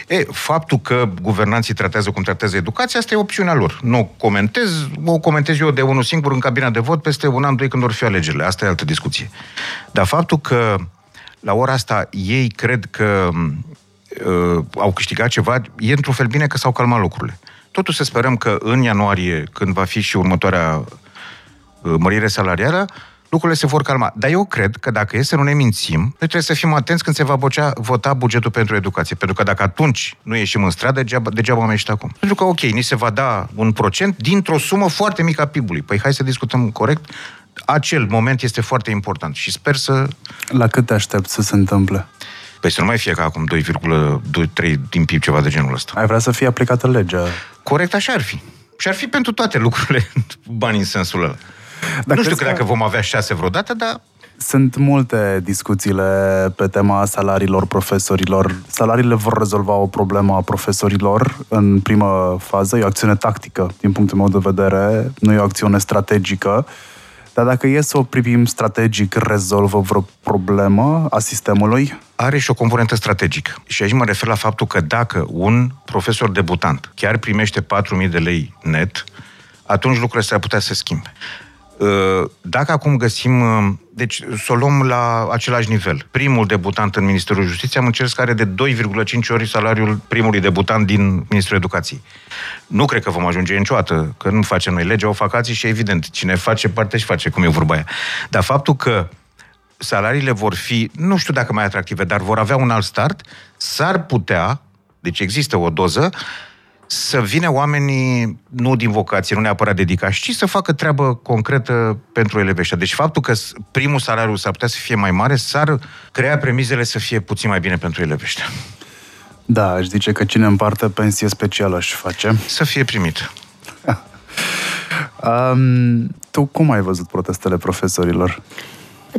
E, faptul că guvernanții tratează cum tratează educația, asta e opțiunea lor. Nu o comentez, o comentez eu de unul singur în cabina de vot peste un an, doi, când vor fi alegerile. Asta e altă discuție. Dar faptul că la ora asta ei cred că uh, au câștigat ceva, e într-un fel bine că s-au calmat lucrurile. Totuși să sperăm că în ianuarie, când va fi și următoarea uh, mărire salarială, lucrurile se vor calma. Dar eu cred că dacă e să nu ne mințim, noi trebuie să fim atenți când se va vocea, vota bugetul pentru educație. Pentru că dacă atunci nu ieșim în stradă, degeaba, degeaba am ieșit acum. Pentru că, ok, ni se va da un procent dintr-o sumă foarte mică a PIB-ului. Păi hai să discutăm corect. Acel moment este foarte important și sper să... La cât te aștept să se întâmple? Păi să nu mai fie ca acum 2,23 din PIB, ceva de genul ăsta. Ai vrea să fie aplicată legea? Corect, așa ar fi. Și ar fi pentru toate lucrurile bani în sensul ăla. Dar nu știu că dacă vom avea șase vreodată, dar sunt multe discuțiile pe tema salariilor profesorilor. Salariile vor rezolva o problemă a profesorilor în primă fază. E o acțiune tactică, din punctul meu de vedere, nu e o acțiune strategică. Dar dacă e să o privim strategic, rezolvă vreo problemă a sistemului? Are și o componentă strategică. Și aici mă refer la faptul că dacă un profesor debutant chiar primește 4.000 de lei net, atunci lucrurile s-ar putea să schimbe. Uh, dacă acum găsim, uh, deci să o luăm la același nivel. Primul debutant în Ministerul Justiției am încercat care de 2,5 ori salariul primului debutant din Ministerul Educației. Nu cred că vom ajunge niciodată, că nu facem noi legea, o fac alții și evident, cine face parte și face, cum e vorba aia. Dar faptul că salariile vor fi, nu știu dacă mai atractive, dar vor avea un alt start, s-ar putea, deci există o doză, să vină oamenii nu din vocație, nu neapărat dedicați, ci să facă treabă concretă pentru elevești. Deci faptul că primul salariu s-ar putea să fie mai mare, s-ar crea premizele să fie puțin mai bine pentru elevești. Da, aș zice că cine împarte pensie specială își face. Să fie primit. um, tu cum ai văzut protestele profesorilor?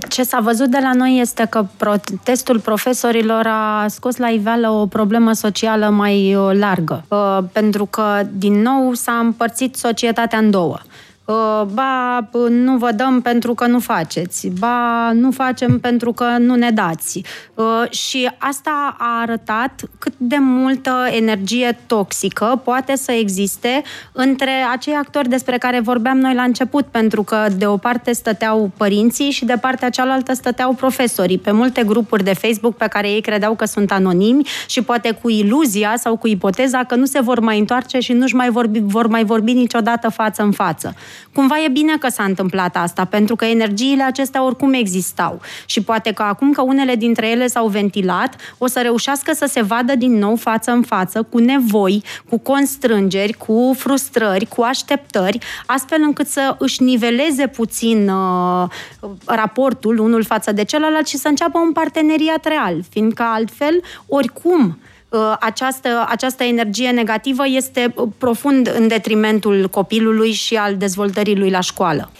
Ce s-a văzut de la noi este că protestul profesorilor a scos la iveală o problemă socială mai uh, largă, uh, pentru că, din nou, s-a împărțit societatea în două. Uh, ba, nu vă dăm pentru că nu faceți, ba, nu facem pentru că nu ne dați. Uh, și asta a arătat cât de multă energie toxică poate să existe între acei actori despre care vorbeam noi la început, pentru că de o parte stăteau părinții și de partea cealaltă stăteau profesorii pe multe grupuri de Facebook pe care ei credeau că sunt anonimi și poate cu iluzia sau cu ipoteza că nu se vor mai întoarce și nu-și mai vorbi, vor mai vorbi niciodată față în față. Cumva e bine că s-a întâmplat asta, pentru că energiile acestea oricum existau. Și poate că acum că unele dintre ele s-au ventilat, o să reușească să se vadă din nou față în față, cu nevoi, cu constrângeri, cu frustrări, cu așteptări, astfel încât să își niveleze puțin uh, raportul unul față de celălalt și să înceapă un parteneriat real, fiindcă altfel, oricum, Uh, această, această energie negativă este uh, profund în detrimentul copilului și al dezvoltării lui la școală.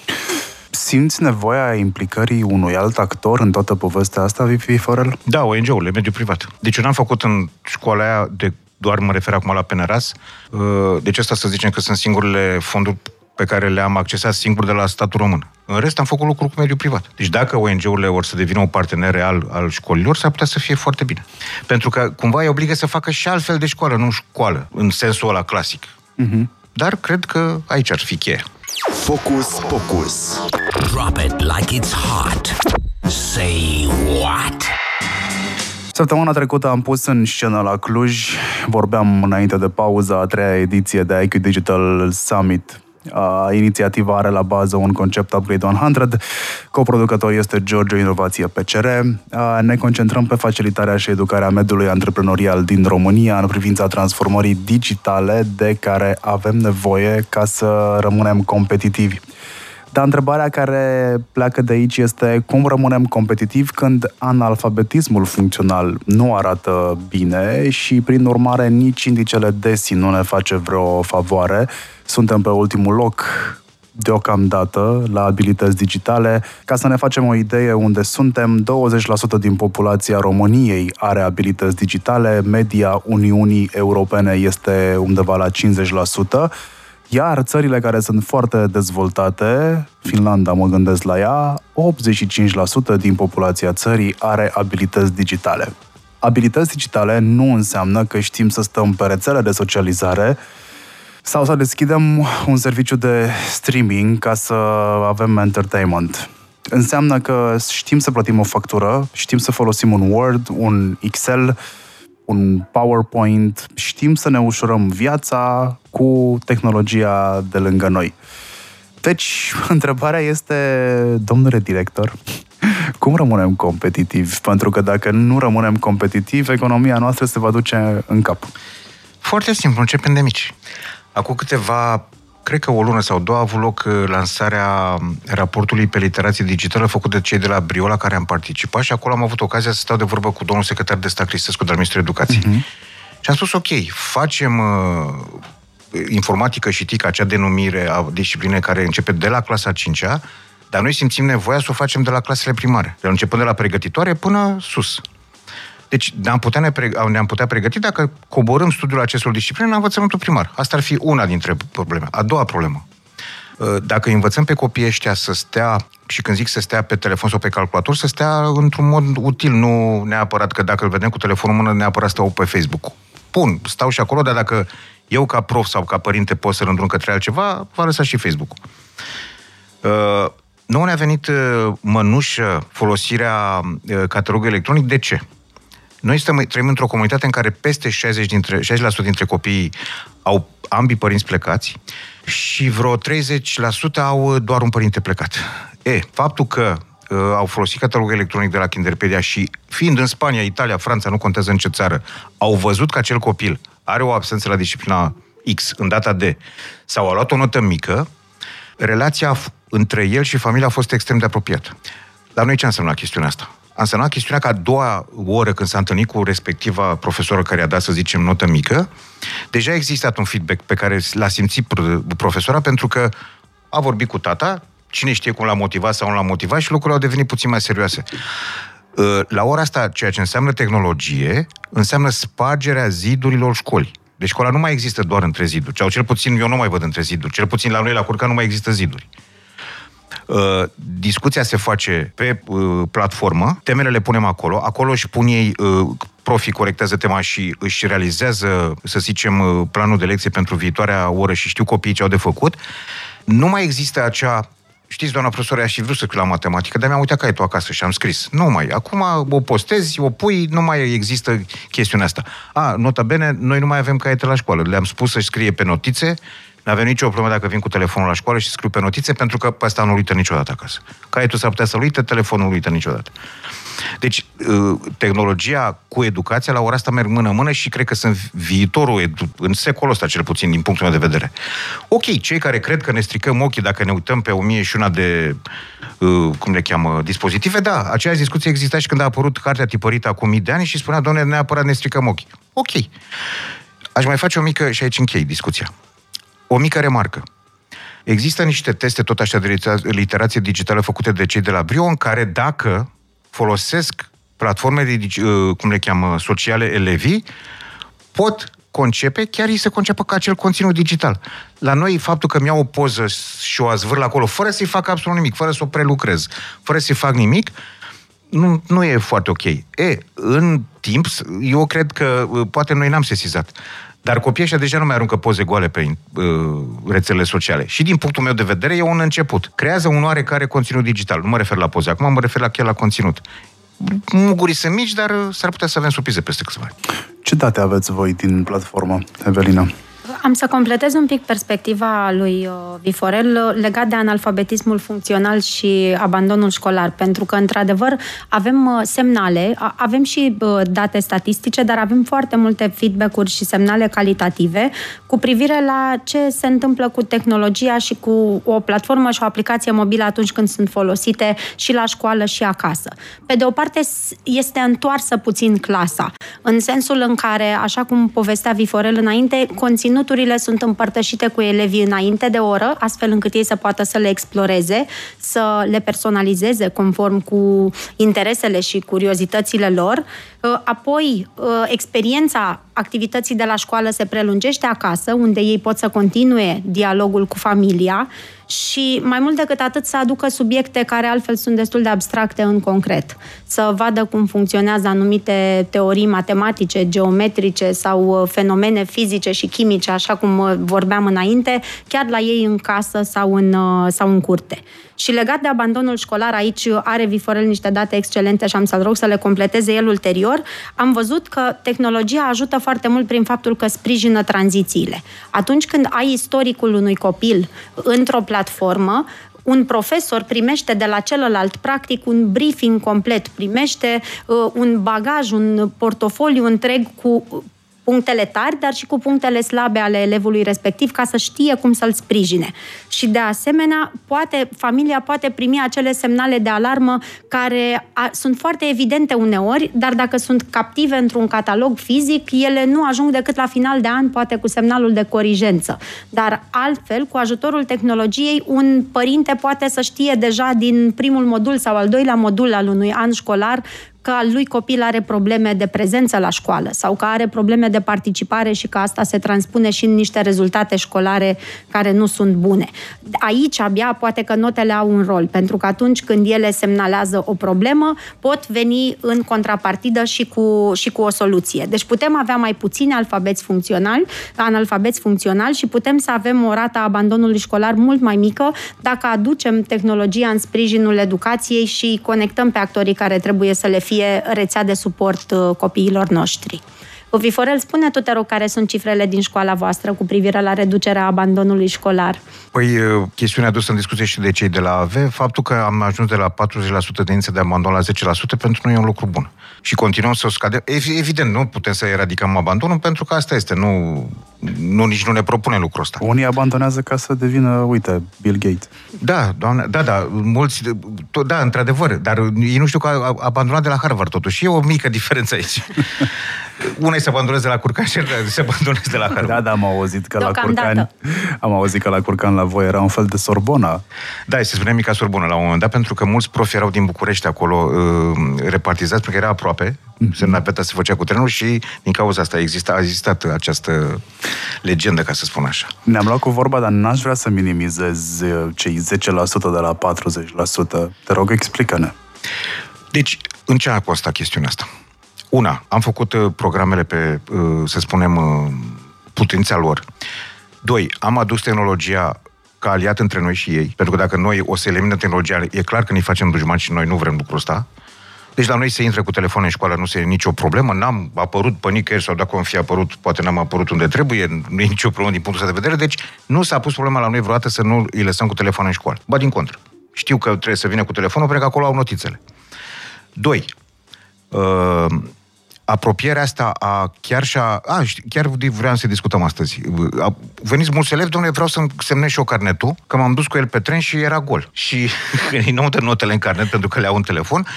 Simți nevoia implicării unui alt actor în toată povestea asta, Vivi Forel? Da, ONG-urile, mediul privat. Deci eu n-am făcut în școala aia de doar mă refer acum la PNRAS. Uh, deci asta să zicem că sunt singurele fonduri pe care le-am accesat singur de la statul român. În rest am făcut lucruri cu mediul privat. Deci dacă ONG-urile vor să devină un partener real al școlilor, s-ar putea să fie foarte bine. Pentru că cumva îi obligă să facă și altfel de școală, nu școală, în sensul ăla clasic. Uh-huh. dar cred că aici ar fi cheia. Focus Pocus. Drop it like it's hot. Say what? Săptămâna trecută am pus în scenă la Cluj, vorbeam înainte de pauza a treia ediție de IQ Digital Summit Uh, inițiativa are la bază un concept Upgrade 100. Coproducător este Giorgio Inovație PCR. Uh, ne concentrăm pe facilitarea și educarea mediului antreprenorial din România în privința transformării digitale de care avem nevoie ca să rămânem competitivi. Dar întrebarea care pleacă de aici este cum rămânem competitivi când analfabetismul funcțional nu arată bine și, prin urmare, nici indicele DESI nu ne face vreo favoare. Suntem pe ultimul loc deocamdată la abilități digitale. Ca să ne facem o idee unde suntem, 20% din populația României are abilități digitale, media Uniunii Europene este undeva la 50%, iar țările care sunt foarte dezvoltate, Finlanda mă gândesc la ea, 85% din populația țării are abilități digitale. Abilități digitale nu înseamnă că știm să stăm pe rețele de socializare sau să deschidem un serviciu de streaming ca să avem entertainment. Înseamnă că știm să plătim o factură, știm să folosim un Word, un Excel, un PowerPoint, știm să ne ușurăm viața cu tehnologia de lângă noi. Deci, întrebarea este, domnule director, cum rămânem competitivi? Pentru că dacă nu rămânem competitivi, economia noastră se va duce în cap. Foarte simplu, începem de mici. Acum câteva cred că o lună sau două a avut loc uh, lansarea raportului pe literație digitală făcut de cei de la Briola care am participat și acolo am avut ocazia să stau de vorbă cu domnul secretar de stat Cristescu de la Ministrul Educației. Uh-huh. Și am spus, ok, facem uh, informatică și TIC, acea denumire a discipline care începe de la clasa 5-a, dar noi simțim nevoia să o facem de la clasele primare, de începând de la pregătitoare până sus. Deci ne-am putea, ne ne-am putea pregăti dacă coborâm studiul acestor discipline la învățământul primar. Asta ar fi una dintre probleme. A doua problemă. Uh, dacă învățăm pe copiii ăștia să stea, și când zic să stea pe telefon sau pe calculator, să stea într-un mod util, nu neapărat că dacă îl vedem cu telefonul în mână, neapărat stau pe Facebook. Bun, stau și acolo, dar dacă eu ca prof sau ca părinte pot să-l îndrum către altceva, va lăsa și Facebook-ul. Uh, nu ne-a venit uh, mănușă folosirea uh, catalogului electronic. De ce? Noi stăm, trăim într-o comunitate în care peste 60%, dintre, 60% dintre copiii au ambii părinți plecați și vreo 30% au doar un părinte plecat. E, faptul că uh, au folosit catalogul electronic de la Kinderpedia și fiind în Spania, Italia, Franța, nu contează în ce țară, au văzut că acel copil are o absență la disciplina X în data D sau a luat o notă mică, relația între el și familia a fost extrem de apropiată. Dar noi ce înseamnă chestiunea asta? A însemnat chestiunea că a doua oră când s-a întâlnit cu respectiva profesoră care i-a dat, să zicem, notă mică, deja a existat un feedback pe care l-a simțit profesora pentru că a vorbit cu tata, cine știe cum l-a motivat sau nu l-a motivat și lucrurile au devenit puțin mai serioase. Ă, la ora asta, ceea ce înseamnă tehnologie, înseamnă spargerea zidurilor școlii. Deci școala nu mai există doar între ziduri, sau cel puțin eu nu mai văd între ziduri, cel puțin la noi la Curca nu mai există ziduri. Uh, discuția se face pe uh, platformă, temele le punem acolo, acolo își pun ei uh, profi corectează tema și își realizează, să zicem, uh, planul de lecție pentru viitoarea oră și știu copiii ce au de făcut, nu mai există acea Știți, doamna profesoră, aș fi vrut să scriu la matematică, dar mi-am uitat caietul acasă și am scris. Nu mai. Acum o postezi, o pui, nu mai există chestiunea asta. A, nota bene, noi nu mai avem caiete la școală. Le-am spus să scrie pe notițe nu avem nicio problemă dacă vin cu telefonul la școală și scriu pe notițe, pentru că pe asta nu uită niciodată acasă. Caietul s-ar putea să-l uite, telefonul nu uită niciodată. Deci, uh, tehnologia cu educația la ora asta merg mână-mână și cred că sunt viitorul edu- în secolul ăsta, cel puțin, din punctul meu de vedere. Ok, cei care cred că ne stricăm ochii dacă ne uităm pe o mie și una de, uh, cum le cheamă, dispozitive, da, aceeași discuție exista și când a apărut cartea tipărită acum mii de ani și spunea, doamne, neapărat ne stricăm ochii. Ok. Aș mai face o mică, și aici închei discuția o mică remarcă. Există niște teste tot așa de literație digitală făcute de cei de la Brio, în care dacă folosesc platformele, uh, cum le cheamă, sociale elevii, pot concepe, chiar ei se conceapă ca acel conținut digital. La noi, faptul că mi-au o poză și o azvâr acolo, fără să-i fac absolut nimic, fără să o prelucrez, fără să-i fac nimic, nu, nu e foarte ok. E, în timp, eu cred că uh, poate noi n-am sesizat Dar copiii ăștia deja nu mai aruncă poze goale pe uh, rețelele sociale. Și din punctul meu de vedere e un început. Creează un oarecare conținut digital. Nu mă refer la poze acum, mă refer la chiar la conținut. Mugurii sunt mici, dar uh, s-ar putea să avem surprize peste câțiva ani. Ce date aveți voi din platformă, Evelina? Am să completez un pic perspectiva lui uh, Viforel uh, legat de analfabetismul funcțional și abandonul școlar, pentru că, într-adevăr, avem uh, semnale, avem și date statistice, dar avem foarte multe feedback-uri și semnale calitative cu privire la ce se întâmplă cu tehnologia și cu o platformă și o aplicație mobilă atunci când sunt folosite și la școală și acasă. Pe de o parte, este întoarsă puțin clasa, în sensul în care, așa cum povestea Viforel înainte, conținutul conținuturile sunt împărtășite cu elevii înainte de oră, astfel încât ei să poată să le exploreze, să le personalizeze conform cu interesele și curiozitățile lor. Uh, apoi, uh, experiența activității de la școală se prelungește acasă, unde ei pot să continue dialogul cu familia și mai mult decât atât să aducă subiecte care altfel sunt destul de abstracte în concret. Să vadă cum funcționează anumite teorii matematice, geometrice sau uh, fenomene fizice și chimice, așa cum uh, vorbeam înainte, chiar la ei în casă sau în, uh, sau în curte. Și legat de abandonul școlar, aici are Viforel niște date excelente și am să-l rog să le completeze el ulterior. Am văzut că tehnologia ajută foarte mult prin faptul că sprijină tranzițiile. Atunci când ai istoricul unui copil într-o platformă, un profesor primește de la celălalt, practic, un briefing complet, primește uh, un bagaj, un portofoliu întreg cu punctele tari, dar și cu punctele slabe ale elevului respectiv, ca să știe cum să-l sprijine. Și de asemenea, poate, familia poate primi acele semnale de alarmă care a, sunt foarte evidente uneori, dar dacă sunt captive într-un catalog fizic, ele nu ajung decât la final de an, poate cu semnalul de corigență. Dar altfel, cu ajutorul tehnologiei, un părinte poate să știe deja din primul modul sau al doilea modul al unui an școlar că al lui copil are probleme de prezență la școală sau că are probleme de participare și că asta se transpune și în niște rezultate școlare care nu sunt bune. Aici abia poate că notele au un rol, pentru că atunci când ele semnalează o problemă, pot veni în contrapartidă și cu, și cu o soluție. Deci putem avea mai puțini alfabeți funcționali, analfabeți funcționali și putem să avem o rată a abandonului școlar mult mai mică dacă aducem tehnologia în sprijinul educației și conectăm pe actorii care trebuie să le fie fie rețea de suport uh, copiilor noștri. Viforel, spune tu, te rog, care sunt cifrele din școala voastră cu privire la reducerea abandonului școlar? Păi, uh, chestiunea adusă în discuție și de cei de la AVE, faptul că am ajuns de la 40% de ințe de abandon la 10%, pentru noi e un lucru bun. Și continuăm să o scadem. Evident, nu putem să eradicăm abandonul, pentru că asta este. Nu, nu nici nu ne propune lucrul ăsta. Unii abandonează ca să devină, uite, Bill Gates. Da, doamne, da, da, mulți, da, într-adevăr, dar ei nu știu că a abandonat de la Harvard, totuși. E o mică diferență aici. Una e să abandonezi de la Curcan și să abandonezi de la Harvard. Da, da, am auzit că la Curcan, am auzit că la Curcan la voi era un fel de Sorbona. Da, se spunea mica Sorbona la un moment dat, pentru că mulți profi erau din București acolo uh, repartizați, pentru că era aproape, mm-hmm. semnaveta se făcea cu trenul și din cauza asta exista, a existat această legendă, ca să spun așa. Ne-am luat cu vorba, dar n-aș vrea să minimizez uh, cei 10% de la 40%. Te rog, explică-ne. Deci, în ce a costat chestiunea asta? Una, am făcut uh, programele pe, uh, să spunem, putința lor. Doi, am adus tehnologia ca aliat între noi și ei, pentru că dacă noi o să eliminăm tehnologia, e clar că ne facem dușmani și noi nu vrem lucrul ăsta. Deci la noi se intră cu telefon în școală, nu se e nicio problemă, n-am apărut pe nicăieri sau dacă am fi apărut, poate n-am apărut unde trebuie, nu e nicio problemă din punctul ăsta de vedere, deci nu s-a pus problema la noi vreodată să nu îi lăsăm cu telefon în școală. Ba din contră. Știu că trebuie să vină cu telefonul, pentru că acolo au notițele. Doi, uh, apropierea asta a chiar și a... a chiar vreau să discutăm astăzi. A, veniți mulți elevi, domnule, vreau să-mi semnez și eu carnetul, că m-am dus cu el pe tren și era gol. Și îi nu notele în carnet pentru că le au un telefon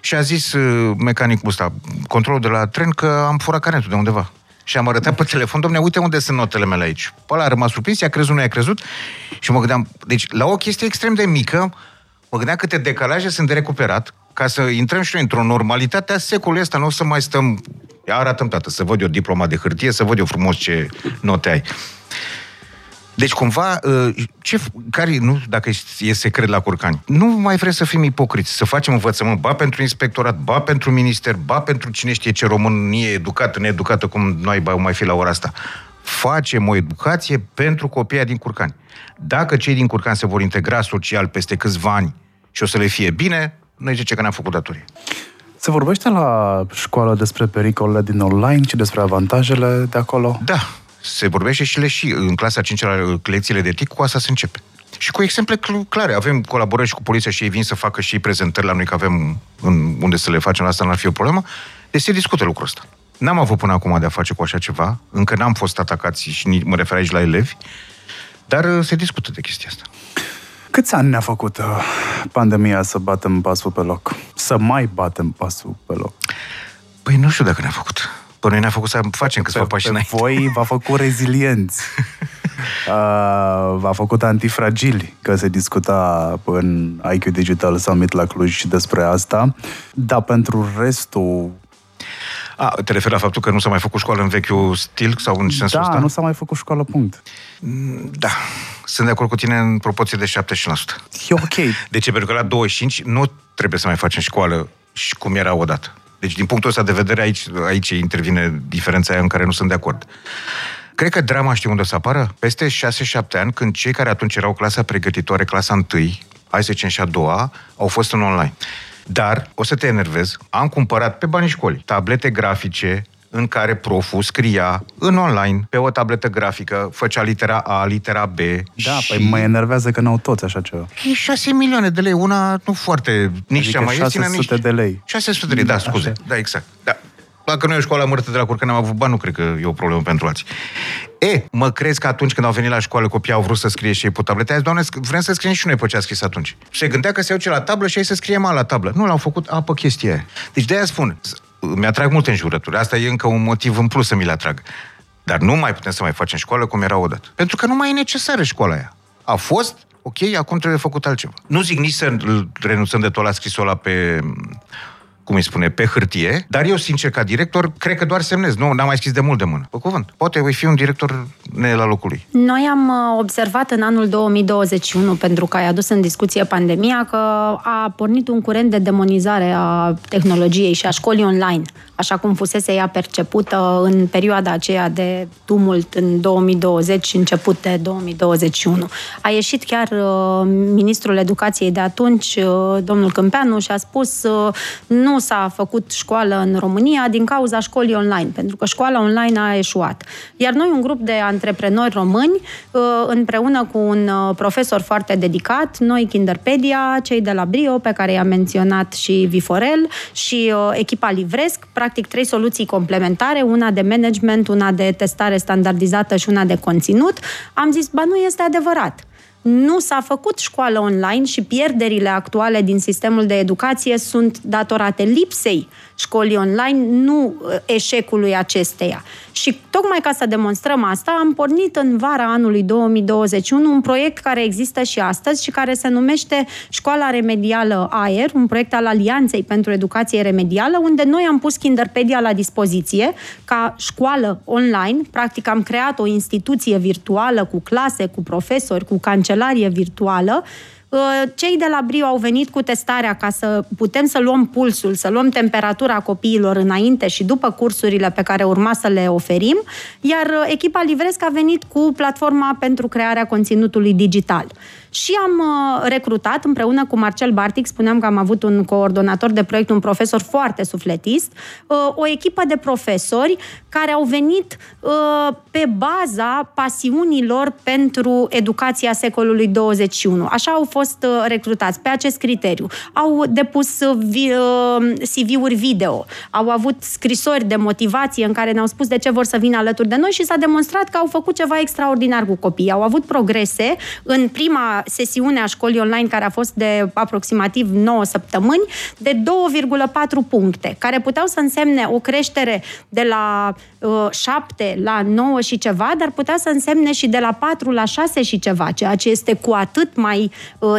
și a zis uh, mecanicul ăsta, controlul de la tren, că am furat carnetul de undeva. Și am arătat pe telefon, domne, uite unde sunt notele mele aici. Păi ăla a rămas surprins, i-a crezut, nu i-a crezut. Și mă gândeam, deci la o chestie extrem de mică, mă gândeam câte decalaje sunt de recuperat, ca să intrăm și noi într-o normalitate a secolului ăsta, nu o să mai stăm... Ia arătăm, tată, să văd eu diploma de hârtie, să văd eu frumos ce note ai. Deci cumva, uh, ce, care, nu dacă e secret la curcani, nu mai vrem să fim ipocriți, să facem învățământ, ba pentru inspectorat, ba pentru minister, ba pentru cine știe ce Românie educată, needucată, cum noi ba mai fi la ora asta. Facem o educație pentru copiii din curcani. Dacă cei din curcani se vor integra social peste câțiva ani și o să le fie bine, noi zice că ne-am făcut datorie. Se vorbește la școală despre pericolele din online și despre avantajele de acolo? Da, se vorbește și le și în clasa 5 la lecțiile de TIC, cu asta se începe. Și cu exemple clare. Avem colaborări și cu poliția și ei vin să facă și prezentări la noi, că avem în unde să le facem, asta n-ar fi o problemă. Deci se discută lucrul ăsta. N-am avut până acum de a face cu așa ceva, încă n-am fost atacați și mă refer aici la elevi, dar uh, se discută de chestia asta. Câți ani ne-a făcut uh, pandemia să batem pasul pe loc? Să mai batem pasul pe loc? Păi nu știu dacă ne-a făcut. Pe noi ne-a făcut să facem câțiva pași înainte. voi v-a făcut rezilienți. Uh, v-a făcut antifragili, că se discuta în IQ Digital Summit la Cluj și despre asta. Dar pentru restul a, te referi la faptul că nu s-a mai făcut școală în vechiul stil sau în sensul da, ăsta? Da, nu s-a mai făcut școală, punct. Da, sunt de acord cu tine în proporție de 70%. E ok. De ce? Pentru că la 25 nu trebuie să mai facem școală și cum era odată. Deci, din punctul ăsta de vedere, aici, aici intervine diferența aia în care nu sunt de acord. Cred că drama știi unde o să apară? Peste 6-7 ani, când cei care atunci erau clasa pregătitoare, clasa 1, hai să zicem și a doua, au fost în online. Dar, o să te enervez, am cumpărat pe banii școlii tablete grafice, în care proful scria în online, pe o tabletă grafică, făcea litera A, litera B. Da, și... păi mă enervează că n-au toți așa ceva. E 6 milioane de lei, una nu foarte, nici adică cea mai ieftină, nici... de lei. 600 de lei, da, scuze. Așa. Da, exact. Da. Dacă nu e o școală mărtă de la Curcă, n-am avut bani, nu cred că e o problemă pentru alții. E, mă crezi că atunci când au venit la școală copiii au vrut să scrie și ei pe tablete? Azi, doamne, vrem să scriem și noi pe ce a scris atunci. Se gândea că se iau la tablă și ei să scrie mai la tablă. Nu, l-au făcut apă chestia aia. Deci de aia spun, mi-atrag multe înjurături. Asta e încă un motiv în plus să mi le atrag. Dar nu mai putem să mai facem școală cum era odată. Pentru că nu mai e necesară școala aia. A fost, ok, acum trebuie făcut altceva. Nu zic nici să renunțăm de tot la scrisul ăla pe cum îi spune, pe hârtie, dar eu, sincer, ca director, cred că doar semnez. Nu, n-am mai scris de mult de mână. Pe cuvânt. Poate voi fi un director ne la locul lui. Noi am uh, observat în anul 2021, pentru că ai adus în discuție pandemia, că a pornit un curent de demonizare a tehnologiei și a școlii online, așa cum fusese ea percepută în perioada aceea de tumult în 2020 și început de 2021. A ieșit chiar uh, ministrul educației de atunci, uh, domnul Câmpeanu, și a spus nu nu s-a făcut școală în România din cauza școlii online, pentru că școala online a eșuat. Iar noi, un grup de antreprenori români, uh, împreună cu un uh, profesor foarte dedicat, noi Kinderpedia, cei de la Brio, pe care i-am menționat și Viforel, și uh, echipa Livresc, practic trei soluții complementare, una de management, una de testare standardizată și una de conținut, am zis, ba nu este adevărat nu s-a făcut școală online și pierderile actuale din sistemul de educație sunt datorate lipsei școlii online, nu uh, eșecului acesteia. Și tocmai ca să demonstrăm asta, am pornit în vara anului 2021 un proiect care există și astăzi și care se numește Școala Remedială AER, un proiect al Alianței pentru Educație Remedială, unde noi am pus Kinderpedia la dispoziție ca școală online. Practic am creat o instituție virtuală cu clase, cu profesori, cu cancelarie virtuală, Uh, cei de la Brio au venit cu testarea ca să putem să luăm pulsul, să luăm temperatura copiilor înainte și după cursurile pe care urma să le oferim, iar uh, echipa Livresc a venit cu platforma pentru crearea conținutului digital și am uh, recrutat împreună cu Marcel Bartic, spuneam că am avut un coordonator de proiect, un profesor foarte sufletist, uh, o echipă de profesori care au venit uh, pe baza pasiunilor pentru educația secolului 21. Așa au fost recrutați, pe acest criteriu. Au depus CV-uri video, au avut scrisori de motivație în care ne-au spus de ce vor să vină alături de noi și s-a demonstrat că au făcut ceva extraordinar cu copiii. Au avut progrese în prima sesiunea școlii online care a fost de aproximativ 9 săptămâni, de 2,4 puncte, care puteau să însemne o creștere de la 7 la 9 și ceva, dar putea să însemne și de la 4 la 6 și ceva, ceea ce este cu atât mai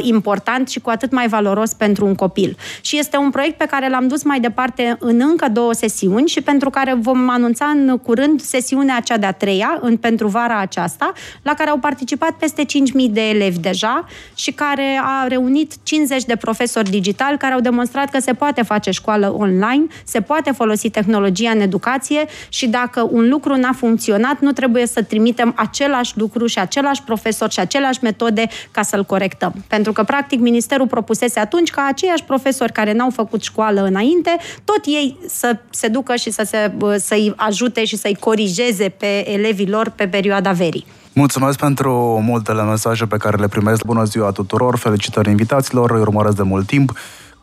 important și cu atât mai valoros pentru un copil. Și este un proiect pe care l-am dus mai departe în încă două sesiuni și pentru care vom anunța în curând sesiunea cea de-a treia, în, pentru vara aceasta, la care au participat peste 5.000 de elevi deja și care a reunit 50 de profesori digitali care au demonstrat că se poate face școală online, se poate folosi tehnologia în educație și dacă un lucru n-a funcționat, nu trebuie să trimitem același lucru și același profesor și aceleași metode ca să-l corectăm. Pentru că, practic, Ministerul propusese atunci ca aceiași profesori care n-au făcut școală înainte, tot ei să se ducă și să se, să-i ajute și să-i corigeze pe elevii lor pe perioada verii. Mulțumesc pentru multele mesaje pe care le primesc. Bună ziua tuturor, felicitări invitaților, îi urmăresc de mult timp.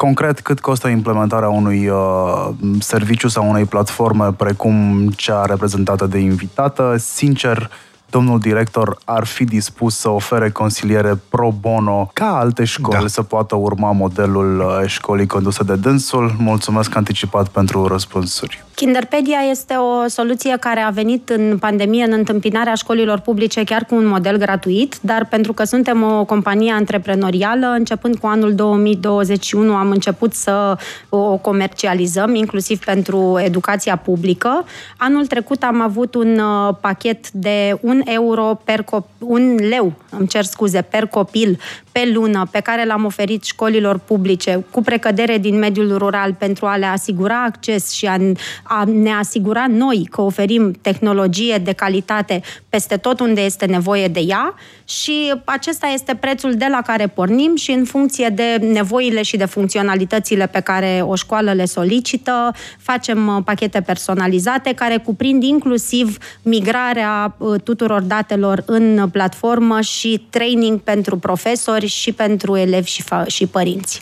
Concret, cât costă implementarea unui uh, serviciu sau unei platforme precum cea reprezentată de invitată? Sincer, domnul director ar fi dispus să ofere consiliere pro bono ca alte școli da. să poată urma modelul uh, școlii conduse de dânsul. Mulțumesc anticipat pentru răspunsuri. Kinderpedia este o soluție care a venit în pandemie în întâmpinarea școlilor publice chiar cu un model gratuit, dar pentru că suntem o companie antreprenorială, începând cu anul 2021 am început să o comercializăm, inclusiv pentru educația publică. Anul trecut am avut un uh, pachet de un euro per copil, un leu, îmi cer scuze, per copil pe lună pe care l-am oferit școlilor publice cu precădere din mediul rural pentru a le asigura acces și a, a ne asigura noi că oferim tehnologie de calitate peste tot unde este nevoie de ea și acesta este prețul de la care pornim și în funcție de nevoile și de funcționalitățile pe care o școală le solicită, facem uh, pachete personalizate care cuprind inclusiv migrarea uh, tuturor datelor în platformă și training pentru profesori și pentru elevi și, fa- și părinți.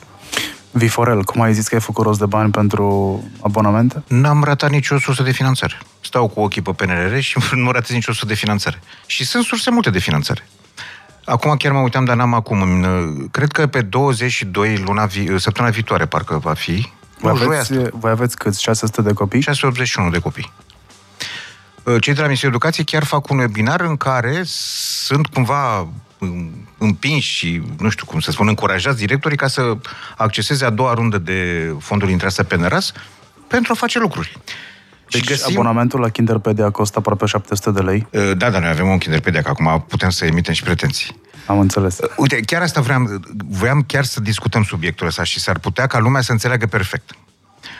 Viforel, cum ai zis că ai făcut rost de bani pentru abonamente? N-am ratat nicio sursă de finanțare. Stau cu ochii pe PNRR și nu ratez nicio sursă de finanțare. Și sunt surse multe de finanțare. Acum chiar mă uitam, dar n-am acum. Cred că pe 22 luna vi- săptămâna viitoare parcă va fi. Voi aveți, voi aveți câți? 600 de copii? 681 de copii. Cei de la Ministerul Educației chiar fac un webinar în care sunt cumva împinși și, nu știu cum să spun, încurajați directorii ca să acceseze a doua rundă de fonduri intrase pe NRAS pentru a face lucruri. Deci găsim... abonamentul la Kinderpedia costă aproape 700 de lei? Da, dar noi avem un Kinderpedia, că acum putem să emitem și pretenții. Am înțeles. Uite, chiar asta vreau, vreau chiar să discutăm subiectul ăsta și s-ar putea ca lumea să înțeleagă perfect.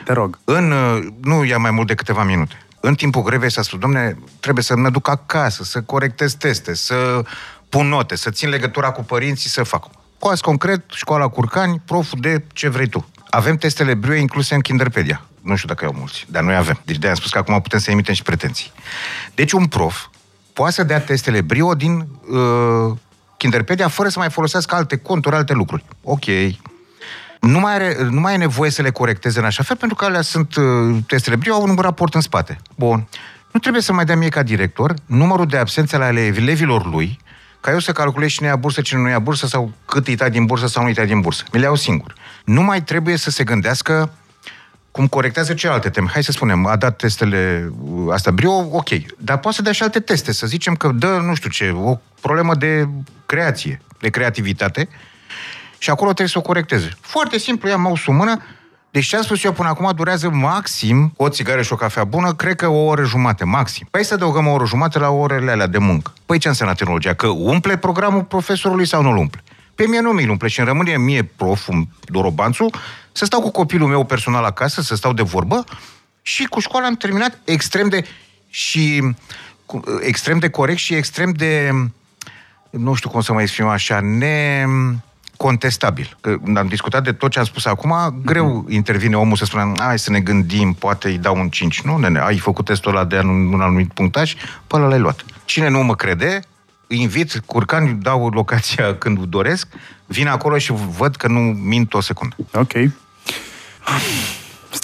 Te rog. În, nu ia mai mult de câteva minute. În timpul grevei s-a spus, domne, trebuie să mă duc acasă, să corectez teste, să pun note, să țin legătura cu părinții, să fac. Coas concret, școala Curcani, proful de ce vrei tu. Avem testele Brio incluse în Kinderpedia. Nu știu dacă au mulți, dar noi avem. Deci de-aia am spus că acum putem să emitem și pretenții. Deci un prof poate să dea testele Brio din uh, Kinderpedia fără să mai folosească alte conturi, alte lucruri. Ok. Nu mai, are, nu mai e nevoie să le corecteze în așa fel, pentru că alea sunt uh, testele Brio, au un raport în spate. Bun. Nu trebuie să mai dea mie ca director numărul de absențe ale elevilor lui, ca eu să calculez cine ia bursă, cine nu ia bursă, sau cât îi tai din bursă sau nu îi tai din bursă. Mi le iau singur. Nu mai trebuie să se gândească cum corectează celelalte teme. Hai să spunem, a dat testele uh, astea brio, ok. Dar poate să dea și alte teste. Să zicem că dă, nu știu ce, o problemă de creație, de creativitate și acolo trebuie să o corecteze. Foarte simplu, ia mouse-ul în mână, deci ce am spus eu până acum durează maxim o țigară și o cafea bună, cred că o oră jumate, maxim. Păi să adăugăm o oră jumate la orele alea de muncă. Păi ce înseamnă tehnologia? Că umple programul profesorului sau nu-l umple? Pe mie nu mi-l umple și îmi rămâne mie proful Dorobanțu să stau cu copilul meu personal acasă, să stau de vorbă și cu școala am terminat extrem de și extrem de corect și extrem de nu știu cum să mă exprim așa, ne contestabil. Că am discutat de tot ce am spus acum, greu mm-hmm. intervine omul să spună, hai să ne gândim, poate îi dau un 5. Nu, nene, ai făcut testul ăla de un anumit punctaj, pe ăla l-ai luat. Cine nu mă crede, îi invit, curcani, dau locația când doresc, vin acolo și văd că nu mint o secundă. Ok.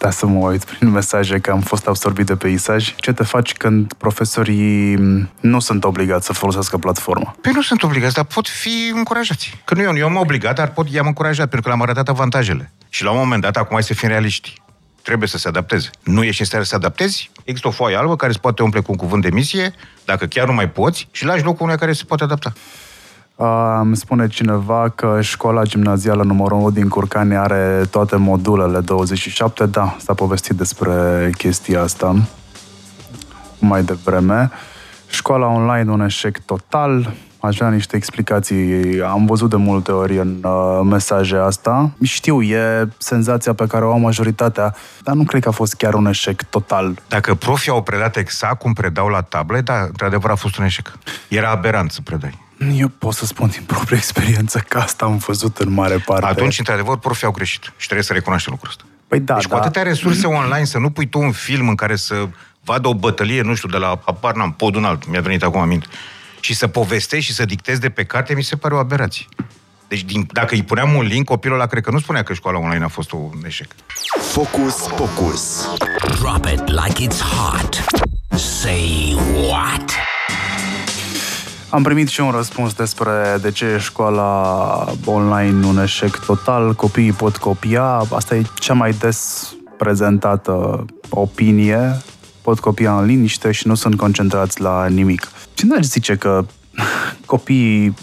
Stai să mă uit prin mesaje că am fost absorbit de peisaj. Ce te faci când profesorii nu sunt obligați să folosească platforma? Păi nu sunt obligați, dar pot fi încurajați. Că nu eu, eu am obligat, dar pot, i-am încurajat, pentru că le-am arătat avantajele. Și la un moment dat, acum hai să fim realiști. trebuie să se adapteze. Nu ești în stare să adaptezi, există o foaie albă care se poate umple cu un cuvânt de misie, dacă chiar nu mai poți, și lași locul unui care se poate adapta. Uh, îmi spune cineva că școala gimnazială numărul 1 din Curcani are toate modulele 27. Da, s-a povestit despre chestia asta mai devreme. Școala online un eșec total. Aș vrea niște explicații. Am văzut de multe ori în uh, mesaje asta. Știu, e senzația pe care o au majoritatea, dar nu cred că a fost chiar un eșec total. Dacă profii au predat exact cum predau la table, da, într-adevăr a fost un eșec. Era aberant să predai. Eu pot să spun din proprie experiență că asta am văzut în mare parte. Atunci, într-adevăr, profii au greșit și trebuie să recunoaștem lucrul ăsta. Păi da, deci da. cu atâtea resurse online, să nu pui tu un film în care să vadă o bătălie, nu știu, de la, apar, n-am, podul înalt, mi-a venit acum aminte, și să povestești și să dictezi de pe carte, mi se pare o aberație. Deci, din, dacă îi puneam un link, copilul ăla cred că nu spunea că școala online a fost un eșec. Focus Pocus. Drop it like it's hot. Say what? Am primit și un răspuns despre de ce e școala online un eșec total, copiii pot copia, asta e cea mai des prezentată opinie, pot copia în liniște și nu sunt concentrați la nimic. Și n-aș zice că copiii,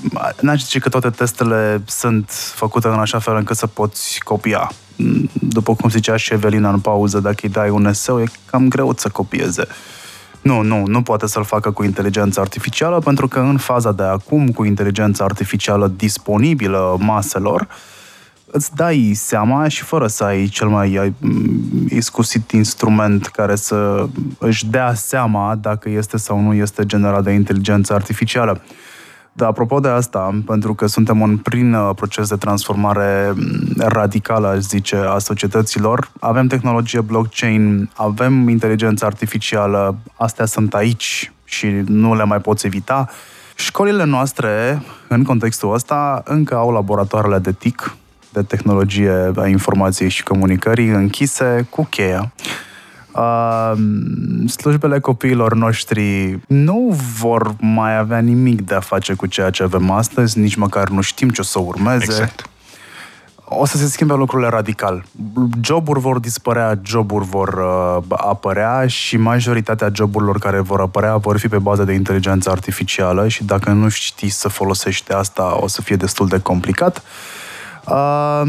n-aș zice că toate testele sunt făcute în așa fel încât să poți copia. După cum zicea și Evelina în pauză, dacă îi dai un eseu, e cam greu să copieze. Nu, nu, nu poate să-l facă cu inteligența artificială, pentru că în faza de acum, cu inteligența artificială disponibilă maselor, îți dai seama și fără să ai cel mai iscusit instrument care să își dea seama dacă este sau nu este generat de inteligență artificială. Dar apropo de asta, pentru că suntem în prin proces de transformare radicală, aș zice, a societăților, avem tehnologie blockchain, avem inteligență artificială, astea sunt aici și nu le mai poți evita. Școlile noastre, în contextul ăsta, încă au laboratoarele de TIC, de tehnologie a informației și comunicării, închise cu cheia. Uh, slujbele copiilor noștri nu vor mai avea nimic de a face cu ceea ce avem astăzi, nici măcar nu știm ce o să urmeze. Exact. O să se schimbe lucrurile radical. Joburi vor dispărea, joburi vor uh, apărea și majoritatea joburilor care vor apărea vor fi pe bază de inteligență artificială și dacă nu știi să folosești asta, o să fie destul de complicat. Uh, Uh,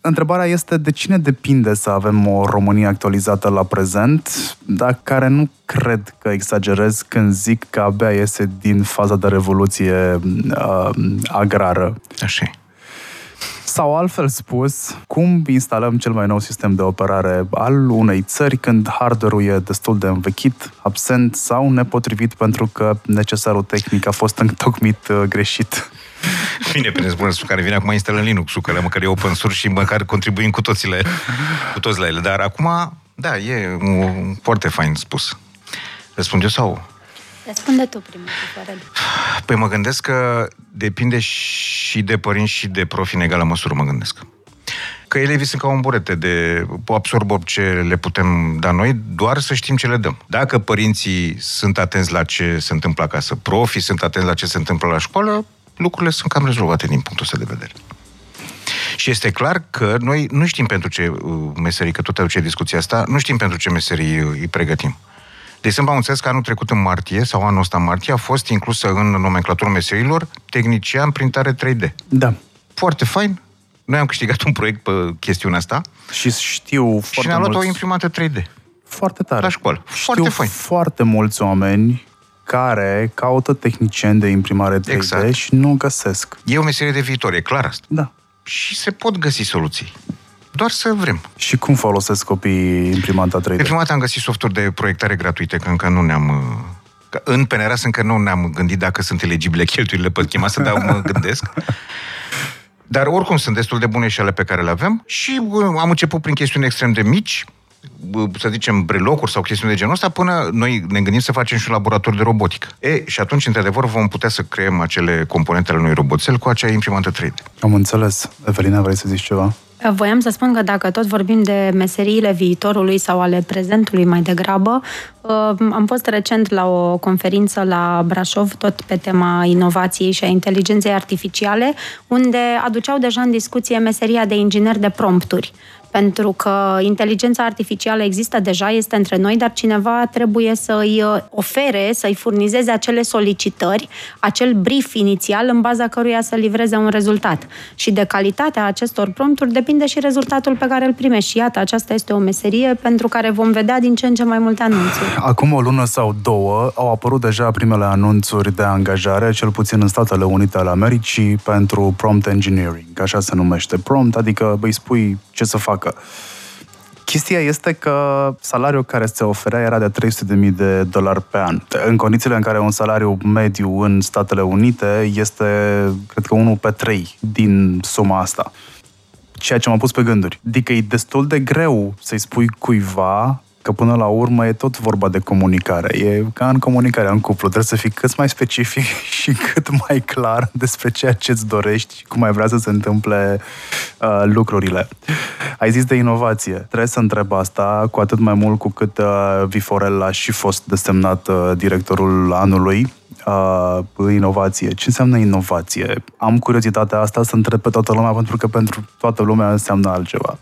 întrebarea este de cine depinde să avem o Românie actualizată la prezent, dar care nu cred că exagerez când zic că abia iese din faza de revoluție uh, agrară. Așa Sau altfel spus, cum instalăm cel mai nou sistem de operare al unei țări când hardware-ul e destul de învechit, absent sau nepotrivit pentru că necesarul tehnic a fost întocmit uh, greșit. Bine, pe răspunsul care vine acum instalăm Linux-ul, că măcar e open source și măcar contribuim cu, toțile, cu toți la ele. Dar acum, da, e un, foarte fain spus. Răspunde sau? Răspunde tu primul, Florel. Păi mă gândesc că depinde și de părinți și de profi în egală măsură, mă gândesc. Că elevii sunt ca un burete de absorbă ce le putem da noi, doar să știm ce le dăm. Dacă părinții sunt atenți la ce se întâmplă acasă, profii sunt atenți la ce se întâmplă la școală, lucrurile sunt cam rezolvate din punctul ăsta de vedere. Și este clar că noi nu știm pentru ce uh, meserii, că tot aduce discuția asta, nu știm pentru ce meserii uh, îi pregătim. De exemplu, am înțeles că anul trecut în martie, sau anul ăsta în martie, a fost inclusă în nomenclatura meserilor tehnician printare 3D. Da. Foarte fain. Noi am câștigat un proiect pe chestiunea asta. Și știu foarte Și ne-a luat mulți... o imprimată 3D. Foarte tare. La școală. Foarte știu fain. foarte mulți oameni care caută tehnicieni de imprimare 3D Exact. și nu găsesc. E o meserie de viitor, e clar asta. Da. Și se pot găsi soluții. Doar să vrem. Și cum folosesc copiii imprimanta 3D? De prima dată am găsit softuri de proiectare gratuite, că încă nu ne-am... uh, că În PNRAS încă nu ne-am gândit dacă sunt elegibile cheltuielile pe schema asta, dar mă gândesc. Dar oricum sunt destul de bune și ale pe care le avem și uh, am început prin chestiuni extrem de mici, uh, să zicem brelocuri sau chestiuni de genul ăsta, până noi ne gândim să facem și un laborator de robotică. E, și atunci, într-adevăr, vom putea să creăm acele componente ale unui roboțel cu acea imprimantă 3D. Am înțeles. Evelina, vrei să zici ceva? Voiam să spun că dacă tot vorbim de meseriile viitorului sau ale prezentului mai degrabă, uh, am fost recent la o conferință la Brașov, tot pe tema inovației și a inteligenței artificiale, unde aduceau deja în discuție meseria de inginer de prompturi. Pentru că inteligența artificială există deja, este între noi, dar cineva trebuie să îi uh, ofere, să-i furnizeze acele solicitări, acel brief inițial în baza căruia să livreze un rezultat. Și de calitatea acestor prompturi depinde și rezultatul pe care îl primești. Și iată, aceasta este o meserie pentru care vom vedea din ce în ce mai multe anunțuri. Acum o lună sau două au apărut deja primele anunțuri de angajare, cel puțin în Statele Unite ale Americii, pentru prompt engineering, așa se numește prompt, adică îi spui ce să facă. Chestia este că salariul care se oferea era de 300.000 de dolari pe an. În condițiile în care un salariu mediu în Statele Unite este, cred că, 1 pe 3 din suma asta. Ceea ce m-a pus pe gânduri. Adică e destul de greu să-i spui cuiva că până la urmă e tot vorba de comunicare. E ca în comunicarea în cuplu. Trebuie să fii cât mai specific și cât mai clar despre ceea ce îți dorești și cum ai vrea să se întâmple uh, lucrurile. Ai zis de inovație. Trebuie să întreb asta cu atât mai mult cu cât uh, Viforel a și fost desemnat uh, directorul anului uh, inovație. Ce înseamnă inovație? Am curiozitatea asta să întreb pe toată lumea, pentru că pentru toată lumea înseamnă altceva.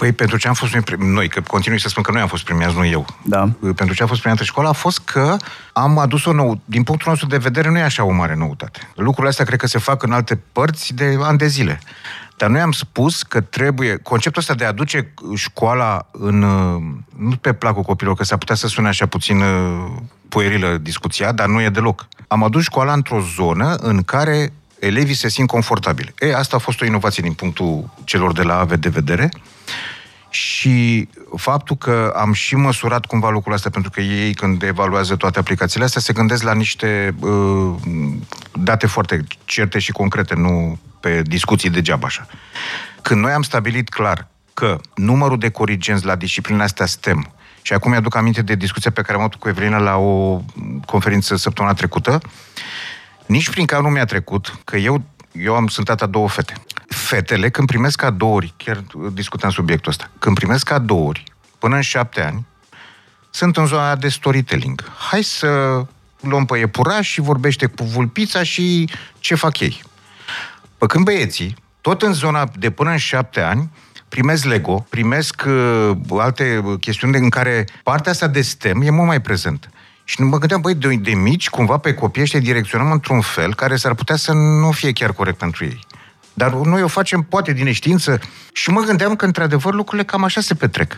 Păi pentru ce am fost noi, noi, că continui să spun că noi am fost premiați, nu eu. Da. Pentru ce a fost premiată școala a fost că am adus o nouă. Din punctul nostru de vedere nu e așa o mare noutate. Lucrurile astea cred că se fac în alte părți de ani de zile. Dar noi am spus că trebuie, conceptul ăsta de a aduce școala în, nu pe placul copilor, că s-ar putea să sune așa puțin uh, puerilă discuția, dar nu e deloc. Am adus școala într-o zonă în care elevii se simt confortabili. E, asta a fost o inovație din punctul celor de la AVE de vedere și faptul că am și măsurat cumva lucrul ăsta, pentru că ei când evaluează toate aplicațiile astea se gândesc la niște uh, date foarte certe și concrete, nu pe discuții degeaba așa. Când noi am stabilit clar că numărul de corigenți la disciplinele astea STEM, și acum mi-aduc aminte de discuția pe care am avut cu Evelina la o conferință săptămâna trecută, nici prin care nu mi-a trecut că eu, eu am, sunt tata două fete. Fetele, când primesc cadouri, chiar discutam subiectul ăsta, când primesc cadouri, până în șapte ani, sunt în zona de storytelling. Hai să luăm pe iepuraș și vorbește cu vulpița și ce fac ei. Pă când băieții, tot în zona de până în șapte ani, primesc Lego, primesc uh, alte chestiuni în care partea asta de STEM e mult mai prezentă. Și mă gândeam, băi, de, de mici, cumva pe copii ăștia direcționăm într-un fel care s-ar putea să nu fie chiar corect pentru ei. Dar noi o facem poate din neștiință și mă gândeam că, într-adevăr, lucrurile cam așa se petrec.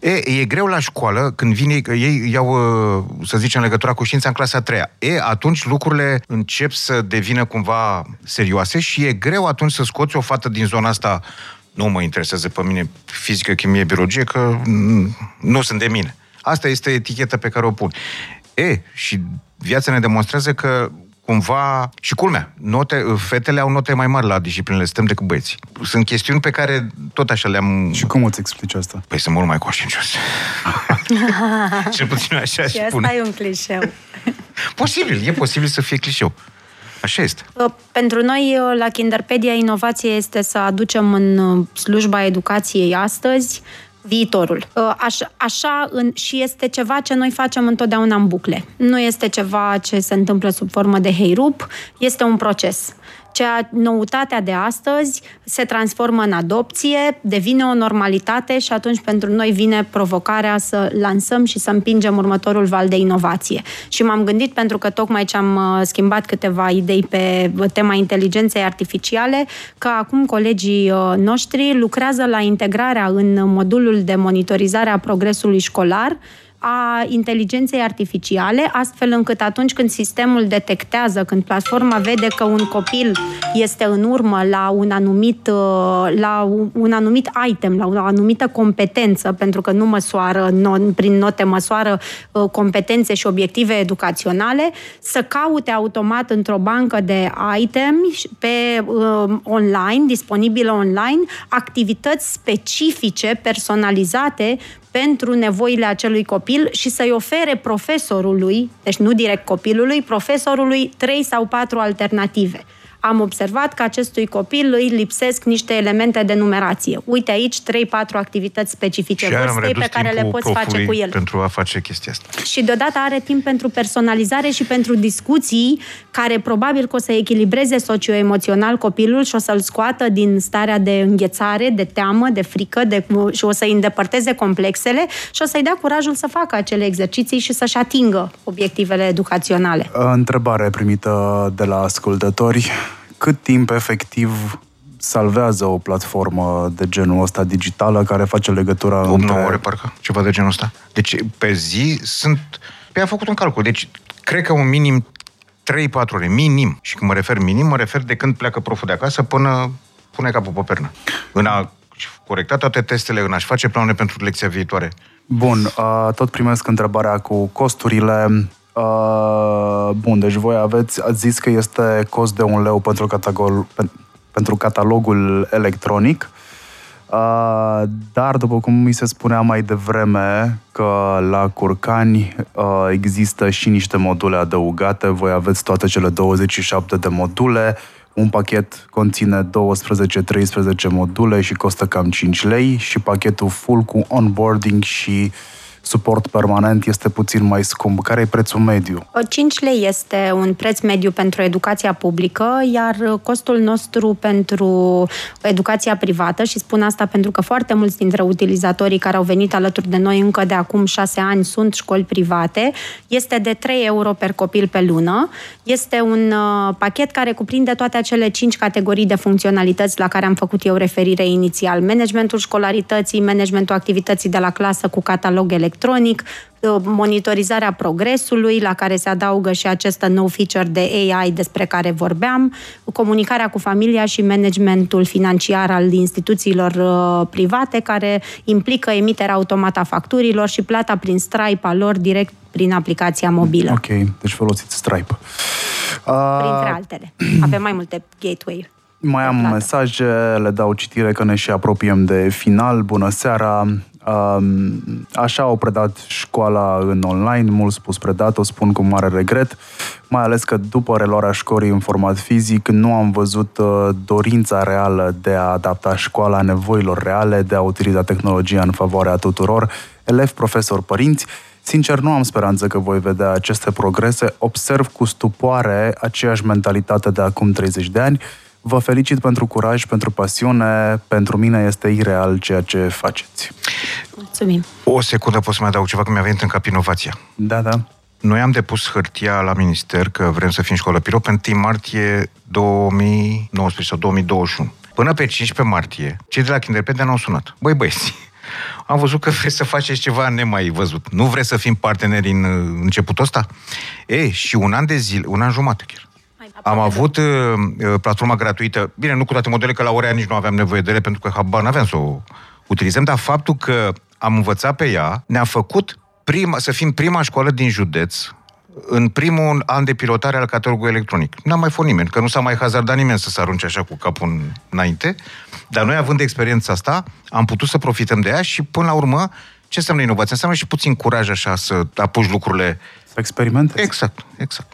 E, e greu la școală când vine, ei iau, uh, să zicem, legătura cu știința în clasa a treia. E, atunci lucrurile încep să devină cumva serioase și e greu atunci să scoți o fată din zona asta nu mă interesează pe mine fizică, chimie, biologie, că nu sunt de mine. Asta este eticheta pe care o pun. E, și viața ne demonstrează că cumva, și culmea, note, fetele au note mai mari la disciplinele STEM decât băieții. Sunt chestiuni pe care tot așa le-am... Și cum îți explici asta? Păi sunt mult mai conștiincios. Cel puțin așa Și asta e un clișeu. Posibil, e posibil să fie clișeu. Așa este. Uh, pentru noi, uh, la Kinderpedia, inovație este să aducem în uh, slujba educației astăzi viitorul. Așa, așa în, și este ceva ce noi facem întotdeauna în bucle. Nu este ceva ce se întâmplă sub formă de heirup, este un proces. Cea noutatea de astăzi se transformă în adopție, devine o normalitate și atunci pentru noi vine provocarea să lansăm și să împingem următorul val de inovație. Și m-am gândit, pentru că tocmai ce am uh, schimbat câteva idei pe tema inteligenței artificiale, că acum colegii uh, noștri lucrează la integrarea în modulul de monitorizare a progresului școlar a inteligenței artificiale, astfel încât atunci când sistemul detectează, când platforma vede că un copil este în urmă la un anumit, uh, la un anumit item, la o anumită competență, pentru că nu măsoară, prin note măsoară uh, competențe și obiective educaționale, să caute automat într-o bancă de item pe uh, online, disponibilă online, activități specifice, personalizate pentru nevoile acelui copil și să-i ofere profesorului, deci nu direct copilului, profesorului trei sau patru alternative am observat că acestui copil îi lipsesc niște elemente de numerație. Uite aici 3-4 activități specifice Și vârstei pe care le poți face cu el. pentru a face chestia asta. Și deodată are timp pentru personalizare și pentru discuții care probabil că o să echilibreze socioemoțional copilul și o să-l scoată din starea de înghețare, de teamă, de frică de, și o să-i îndepărteze complexele și o să-i dea curajul să facă acele exerciții și să-și atingă obiectivele educaționale. Întrebare primită de la ascultători. Cât timp efectiv salvează o platformă de genul ăsta digitală care face legătura 8 între... ore, parcă, ceva de genul ăsta. Deci, pe zi sunt... Pe a făcut un calcul. Deci, cred că un minim 3-4 ore, minim. Și când mă refer minim, mă refer de când pleacă proful de acasă până pune capul pe pernă. În a corecta toate testele, în a-și face planurile pentru lecția viitoare. Bun, uh, tot primesc întrebarea cu costurile. Uh, bun, deci voi aveți, ați zis că este cost de un leu pentru, catalogul, pentru catalogul electronic, uh, dar după cum mi se spunea mai devreme că la Curcani uh, există și niște module adăugate, voi aveți toate cele 27 de module, un pachet conține 12-13 module și costă cam 5 lei și pachetul full cu onboarding și uh, suport permanent este puțin mai scump. Care e prețul mediu? 5 lei este un preț mediu pentru educația publică, iar costul nostru pentru educația privată, și spun asta pentru că foarte mulți dintre utilizatorii care au venit alături de noi încă de acum 6 ani sunt școli private, este de 3 euro per copil pe lună. Este un uh, pachet care cuprinde toate acele 5 categorii de funcționalități la care am făcut eu referire inițial. Managementul școlarității, managementul activității de la clasă cu catalog electronic, electronic, uh, monitorizarea progresului, la care se adaugă și acest nou feature de AI despre care vorbeam, comunicarea cu familia și managementul financiar al instituțiilor uh, private, care implică emiterea automată a facturilor și plata prin Stripe a lor direct prin aplicația mobilă. Ok, deci folosiți Stripe. Printre altele. Avem mai multe gateway. Mai am plată. mesaje, le dau citire că ne și apropiem de final. Bună seara! Așa au predat școala în online, mult spus predat, o spun cu mare regret, mai ales că după reluarea școlii în format fizic nu am văzut uh, dorința reală de a adapta școala nevoilor reale, de a utiliza tehnologia în favoarea tuturor, elevi, profesori, părinți. Sincer, nu am speranță că voi vedea aceste progrese, observ cu stupoare aceeași mentalitate de acum 30 de ani, Vă felicit pentru curaj, pentru pasiune. Pentru mine este ireal ceea ce faceți. Mulțumim. O secundă pot să mai adaug ceva, că mi-a venit în cap inovația. Da, da. Noi am depus hârtia la minister că vrem să fim școală pilot pe 1 martie 2019 sau 2021. Până pe 15 martie, cei de la Kinderpedia ne-au sunat. Băi băieți, am văzut că vreți să faceți ceva nemai văzut. Nu vreți să fim parteneri în începutul ăsta? E, și un an de zile, un an jumate chiar. Am avut uh, uh, platforma gratuită, bine, nu cu toate modelele, că la ore nici nu aveam nevoie de ele, pentru că habar n-aveam să o utilizăm, dar faptul că am învățat pe ea ne-a făcut prima, să fim prima școală din județ în primul an de pilotare al catalogului electronic. N-a mai fost nimeni, că nu s-a mai hazardat nimeni să se arunce așa cu capul înainte, dar noi, având experiența asta, am putut să profităm de ea și, până la urmă, ce înseamnă inovație? Înseamnă și puțin curaj așa să apuci lucrurile... Să experimentezi. Exact, exact.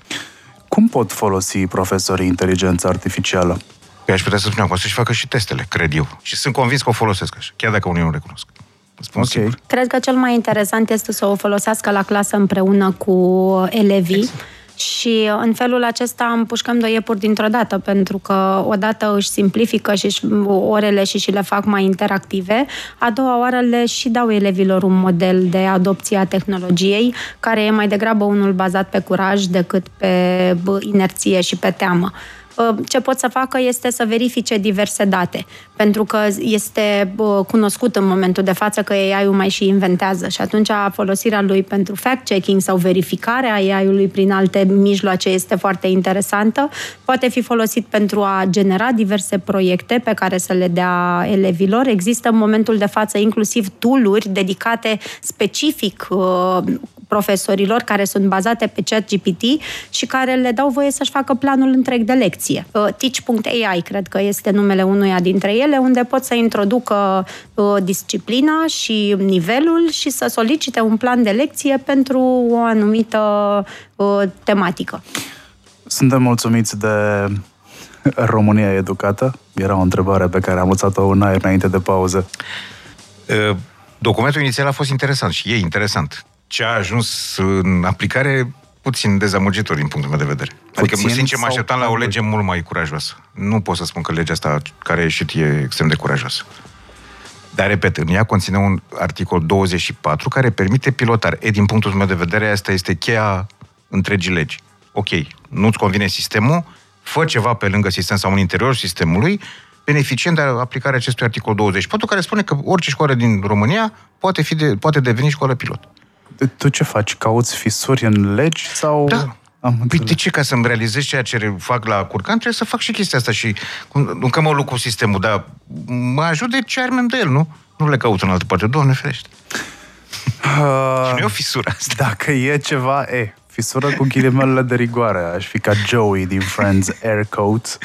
Cum pot folosi profesorii inteligența artificială? Păi aș putea să spun acum să-și facă și testele, cred eu. Și sunt convins că o folosesc așa, chiar dacă unii nu recunosc. Spun okay. Sigur. Cred că cel mai interesant este să o folosească la clasă împreună cu elevii. Exact și în felul acesta împușcăm doi iepuri dintr-o dată, pentru că odată își simplifică și orele și și le fac mai interactive, a doua oară le și dau elevilor un model de adopție a tehnologiei, care e mai degrabă unul bazat pe curaj decât pe inerție și pe teamă. Uh, ce pot să facă este să verifice diverse date, pentru că este uh, cunoscut în momentul de față că AI-ul mai și inventează și atunci folosirea lui pentru fact-checking sau verificarea AI-ului prin alte mijloace este foarte interesantă. Poate fi folosit pentru a genera diverse proiecte pe care să le dea elevilor. Există în momentul de față inclusiv tooluri dedicate specific uh, profesorilor care sunt bazate pe ChatGPT și care le dau voie să-și facă planul întreg de lecție. Uh, Teach.ai cred că este numele unuia dintre ele, unde pot să introducă uh, disciplina și nivelul și să solicite un plan de lecție pentru o anumită uh, tematică. Suntem mulțumiți de România educată? Era o întrebare pe care am lăsat-o în aer înainte de pauză. Documentul inițial a fost interesant și e interesant. Ce a ajuns în aplicare puțin dezamăgitor din punctul meu de vedere. Puțin adică, mă sincer, mă așteptam la o lege mult mai curajoasă. Nu pot să spun că legea asta care a ieșit e extrem de curajoasă. Dar, repet, în ea conține un articol 24 care permite pilotare. E, din punctul meu de vedere, asta este cheia întregii legi. Ok, nu-ți convine sistemul, fă ceva pe lângă sistem sau în interiorul sistemului, beneficiind de aplicarea acestui articol 24, care spune că orice școală din România poate, fi de, poate deveni școală pilot. Tu ce faci? Cauți fisuri în legi sau... Da. Am păi de ce? Ca să-mi realizez ceea ce fac la curcan, trebuie să fac și chestia asta și nu că mă luc cu sistemul, dar mă ajut de ce arme de el, nu? Nu le caut în altă parte. Doamne ferește. Uh, și nu e o fisură asta. Dacă e ceva, e, fisură cu ghilimelele de rigoare. Aș fi ca Joey din Friends Air Coat.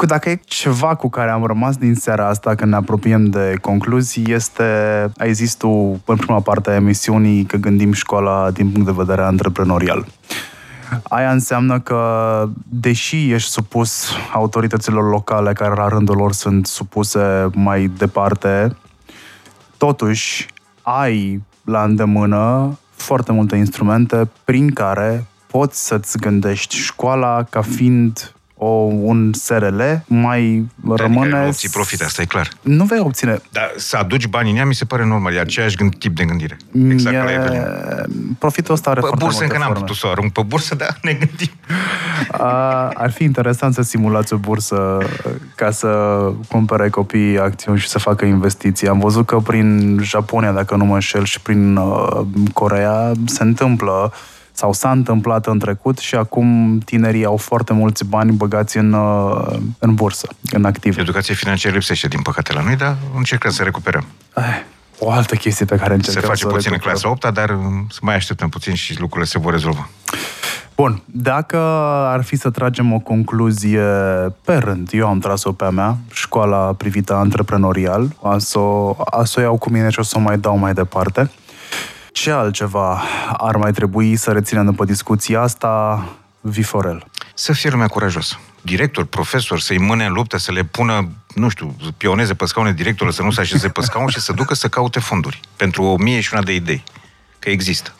Cu dacă e ceva cu care am rămas din seara asta când ne apropiem de concluzii, este, ai zis tu în prima parte a emisiunii că gândim școala din punct de vedere antreprenorial. Aia înseamnă că, deși ești supus autorităților locale, care la rândul lor sunt supuse mai departe, totuși ai la îndemână foarte multe instrumente prin care poți să-ți gândești școala ca fiind o, un SRL, mai Dar rămâne... Adică obții profit, asta e clar. Nu vei obține. Dar să aduci bani în ea mi se pare normal, e aceeași gând, tip de gândire. Exact e... la Profitul ăsta are pe foarte bursă încă n-am putut să o arunc pe bursă, dar ne gândim. A, ar fi interesant să simulați o bursă ca să cumpere copiii acțiuni și să facă investiții. Am văzut că prin Japonia, dacă nu mă înșel, și prin uh, Corea se întâmplă sau s-a întâmplat în trecut și acum tinerii au foarte mulți bani băgați în, uh, în bursă, în active. Educația financiară lipsește, din păcate, la noi, dar încercăm să recuperăm. Eh, o altă chestie pe care încercăm Se face să puțin recuperăm. în clasa 8 dar um, să mai așteptăm puțin și lucrurile se vor rezolva. Bun, dacă ar fi să tragem o concluzie pe rând, eu am tras-o pe a mea, școala privită antreprenorial, a să o, a să o iau cu mine și o să o mai dau mai departe. Ce altceva ar mai trebui să reținem după discuția asta, Viforel? Să fie lumea curajos. Director, profesor, să-i mâne în luptă, să le pună, nu știu, pioneze pe scaune directorul, să nu se așeze pe scaun și să ducă să caute fonduri pentru o mie și una de idei. Că există.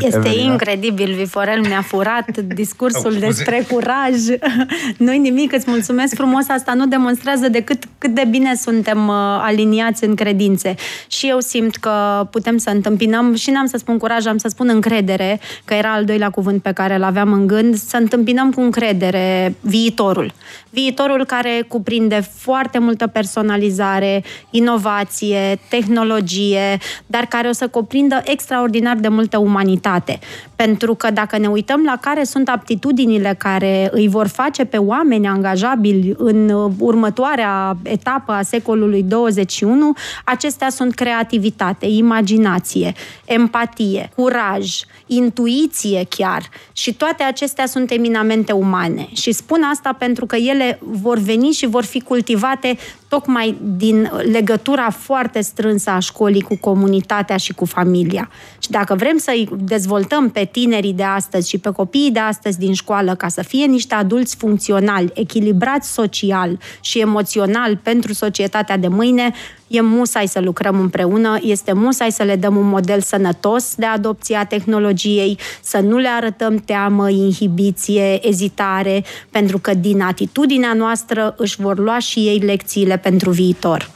Este Evelina? incredibil, Viforel mi-a furat discursul Oh, scuze. despre curaj. Nu-i nimic, îți mulțumesc frumos. Asta nu demonstrează decât cât de bine suntem uh, aliniați în credințe. Și eu simt că putem să întâmpinăm, și n-am să spun curaj, am să spun încredere, că era al doilea cuvânt pe care îl aveam în gând, să întâmpinăm cu încredere viitorul. Viitorul care cuprinde foarte multă personalizare, inovație, tehnologie, dar care o să cuprindă extraordinar de multă umanitate umanitate. Pentru că dacă ne uităm la care sunt aptitudinile care îi vor face pe oameni angajabili în uh, următoarea etapă a secolului 21, acestea sunt creativitate, imaginație, empatie, curaj, intuiție chiar. Și toate acestea sunt eminamente umane. Și spun asta pentru că ele vor veni și vor fi cultivate tocmai din legătura foarte strânsă a școlii cu comunitatea și cu familia. Și dacă vrem să-i dezvoltăm pe tinerii de astăzi și pe copiii de astăzi din școală ca să fie niște adulți funcționali, echilibrați social și emoțional pentru societatea de mâine, e musai să lucrăm împreună, este musai să le dăm un model sănătos de adopție a tehnologiei, să nu le arătăm teamă, inhibiție, ezitare, pentru că din atitudinea noastră își vor lua și ei lecțiile pentru viitor.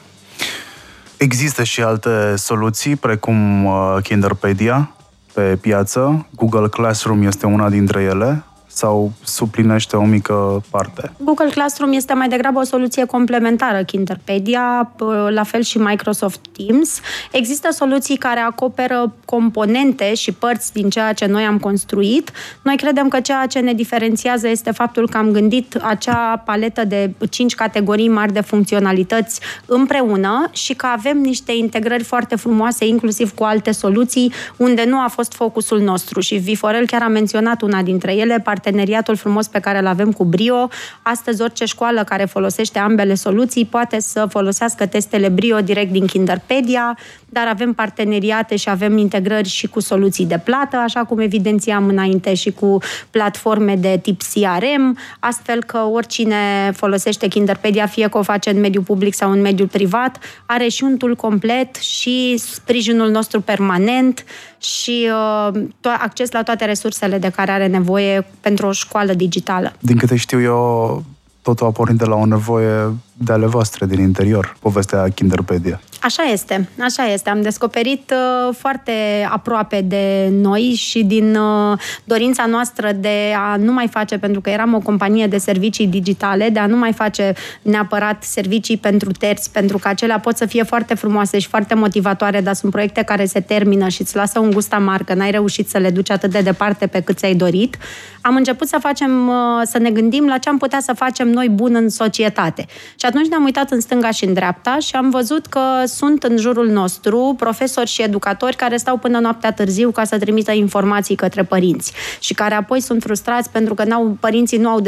Există și alte soluții, precum uh, Kinderpedia pe piață. Google Classroom este una dintre ele sau suplinește o mică parte? Google Classroom este mai degrabă o soluție complementară Kinderpedia, la fel și Microsoft Teams. Există soluții care acoperă componente și părți din ceea ce noi am construit. Noi credem că ceea ce ne diferențiază este faptul că am gândit acea paletă de cinci categorii mari de funcționalități împreună și că avem niște integrări foarte frumoase, inclusiv cu alte soluții, unde nu a fost focusul nostru. Și Viforel chiar a menționat una dintre ele, participarea parteneriatul frumos pe care îl avem cu Brio. Astăzi orice școală care folosește ambele soluții poate să folosească testele Brio direct din Kinderpedia, dar avem parteneriate și avem integrări și cu soluții de plată, așa cum evidențiam înainte și cu platforme de tip CRM, astfel că oricine folosește Kinderpedia, fie că o face în mediul public sau în mediul privat, are și un tool complet și sprijinul nostru permanent și uh, acces la toate resursele de care are nevoie pentru o școală digitală. Din câte știu eu, totul a pornit de la o nevoie de ale voastre din interior, povestea Kinderpedia. Așa este, așa este. Am descoperit uh, foarte aproape de noi și din uh, dorința noastră de a nu mai face, pentru că eram o companie de servicii digitale, de a nu mai face neapărat servicii pentru terți, pentru că acelea pot să fie foarte frumoase și foarte motivatoare, dar sunt proiecte care se termină și îți lasă un gust amar, că n-ai reușit să le duci atât de departe pe cât ți-ai dorit. Am început să facem, uh, să ne gândim la ce am putea să facem noi bun în societate. Și atunci ne-am uitat în stânga și în dreapta și am văzut că sunt în jurul nostru profesori și educatori care stau până noaptea târziu ca să trimită informații către părinți și care apoi sunt frustrați pentru că n-au, părinții nu au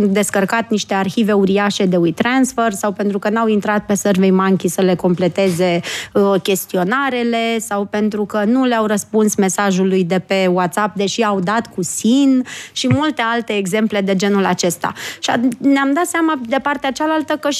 descărcat niște arhive uriașe de WeTransfer sau pentru că n-au intrat pe SurveyMonkey să le completeze uh, chestionarele sau pentru că nu le-au răspuns mesajului de pe WhatsApp, deși au dat cu SIN și multe alte exemple de genul acesta. Și ne-am dat seama de partea cealaltă că și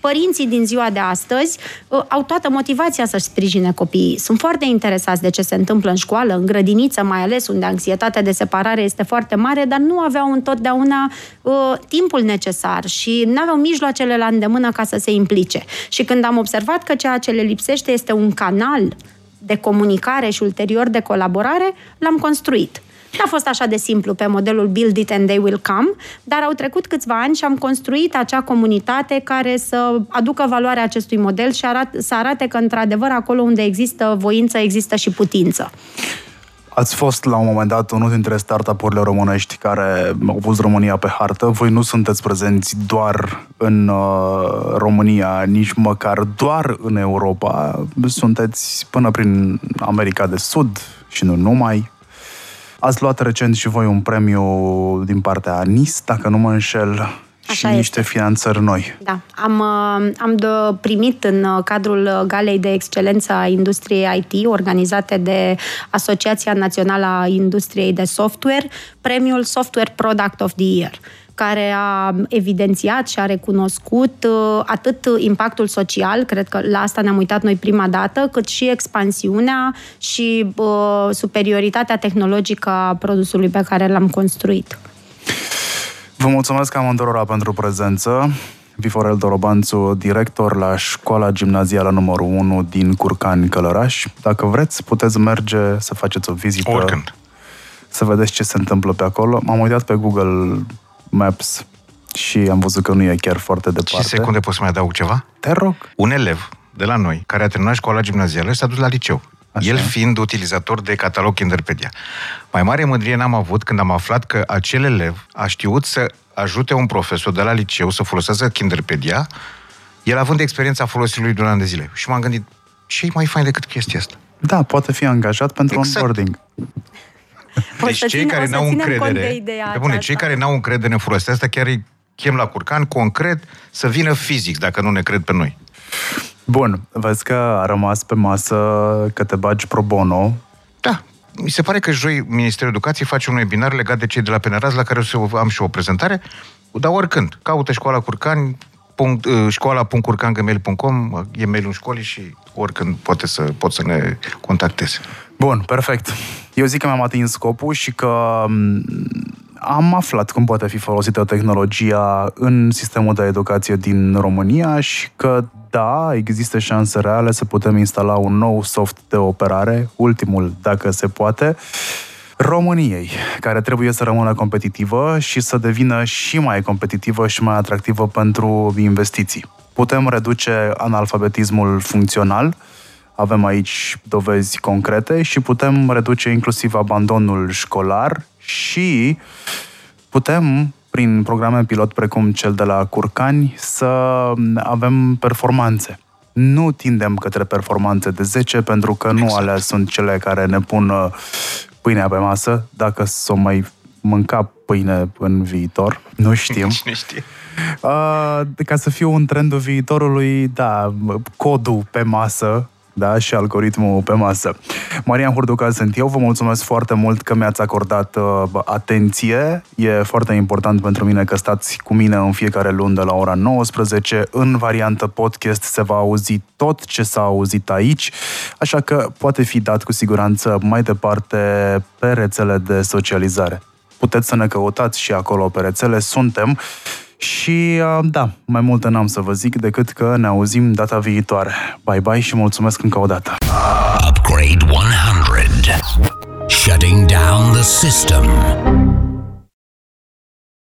părinții din ziua de astăzi uh, au toată motivația să-și sprijine copiii. Sunt foarte interesați de ce se întâmplă în școală, în grădiniță mai ales, unde anxietatea de separare este foarte mare, dar nu aveau întotdeauna uh, timpul necesar și nu aveau mijloacele la îndemână ca să se implice. Și când am observat că ceea ce le lipsește este un canal de comunicare și ulterior de colaborare, l-am construit. N-a fost așa de simplu pe modelul Build It and They Will Come, dar au trecut câțiva ani și am construit acea comunitate care să aducă valoarea acestui model și arat, să arate că, într-adevăr, acolo unde există voință, există și putință. Ați fost la un moment dat unul dintre startup-urile românești care au pus România pe hartă. Voi nu sunteți prezenți doar în uh, România, nici măcar doar în Europa. Sunteți până prin America de Sud și nu numai. Ați luat recent și voi un premiu din partea NIS, dacă nu mă înșel, Așa și este. niște finanțări noi. Da, am, uh, am primit în uh, cadrul Galei de Excelență a Industriei IT, organizate de Asociația Națională a Industriei de Software, premiul Software Product of the Year care a evidențiat și a recunoscut uh, atât impactul social, cred că la asta ne-am uitat noi prima dată, cât și expansiunea și uh, superioritatea tehnologică a produsului pe care l-am construit. Vă mulțumesc amândurora pentru prezență. Viforel Dorobanțu, director la școala gimnazială numărul 1 din Curcani, Călăraș. Dacă vreți, puteți merge să faceți o vizită. Oricând. Să vedeți ce se întâmplă pe acolo. M-am uitat pe Google Maps și am văzut că nu e chiar foarte departe. Și secunde poți să mai adaug ceva? Te rog. Un elev de la noi, care a terminat școala gimnazială, s-a dus la liceu. Așa. El fiind utilizator de catalog Kinderpedia. Mai mare mândrie n-am avut când am aflat că acel elev a știut să ajute un profesor de la liceu să folosească Kinderpedia, el având experiența folosirii de un an de zile. Și m-am gândit, ce mai fain decât chestia asta? Da, poate fi angajat pentru exact. onboarding. Deci cei care n-au încredere, de pe bune, cei care n-au încredere în folosirea asta chiar îi chem la curcan concret să vină fizic, dacă nu ne cred pe noi. Bun, vezi că a rămas pe masă că te bagi pro bono. Da, mi se pare că joi Ministerul Educației face un webinar legat de cei de la Peneraz, la care o să am și o prezentare, dar oricând. Caută școala Curcani, punct, uh, școala.curcangmail.com, e mailul școlii și oricând poate să, pot să ne contacteze. Bun, perfect. Eu zic că mi-am atins scopul și că mm, am aflat cum poate fi folosită tehnologia în sistemul de educație din România și că da, există șanse reale să putem instala un nou soft de operare, ultimul dacă se poate, României, care trebuie să rămână competitivă și să devină și mai competitivă și mai atractivă pentru investiții. Putem reduce analfabetismul funcțional, avem aici dovezi concrete și putem reduce inclusiv abandonul școlar și putem, prin programe pilot precum cel de la Curcani, să avem performanțe. Nu tindem către performanțe de 10 pentru că nu exact. alea sunt cele care ne pun uh, pâinea pe masă, dacă să o mai mânca pâine în viitor. Nu știm. Cine știe? Uh, ca să fiu un trendul viitorului, da, codul pe masă, da, și algoritmul pe masă. Marian Hurduca sunt eu, vă mulțumesc foarte mult că mi-ați acordat uh, atenție. E foarte important pentru mine că stați cu mine în fiecare lună de la ora 19. În variantă podcast se va auzi tot ce s-a auzit aici, așa că poate fi dat cu siguranță mai departe pe rețele de socializare. Puteți să ne căutați și acolo pe rețele, suntem și uh, da, mai multe n-am să vă zic decât că ne auzim data viitoare. Bye bye și mulțumesc încă o dată. Upgrade 100. Shutting down the system.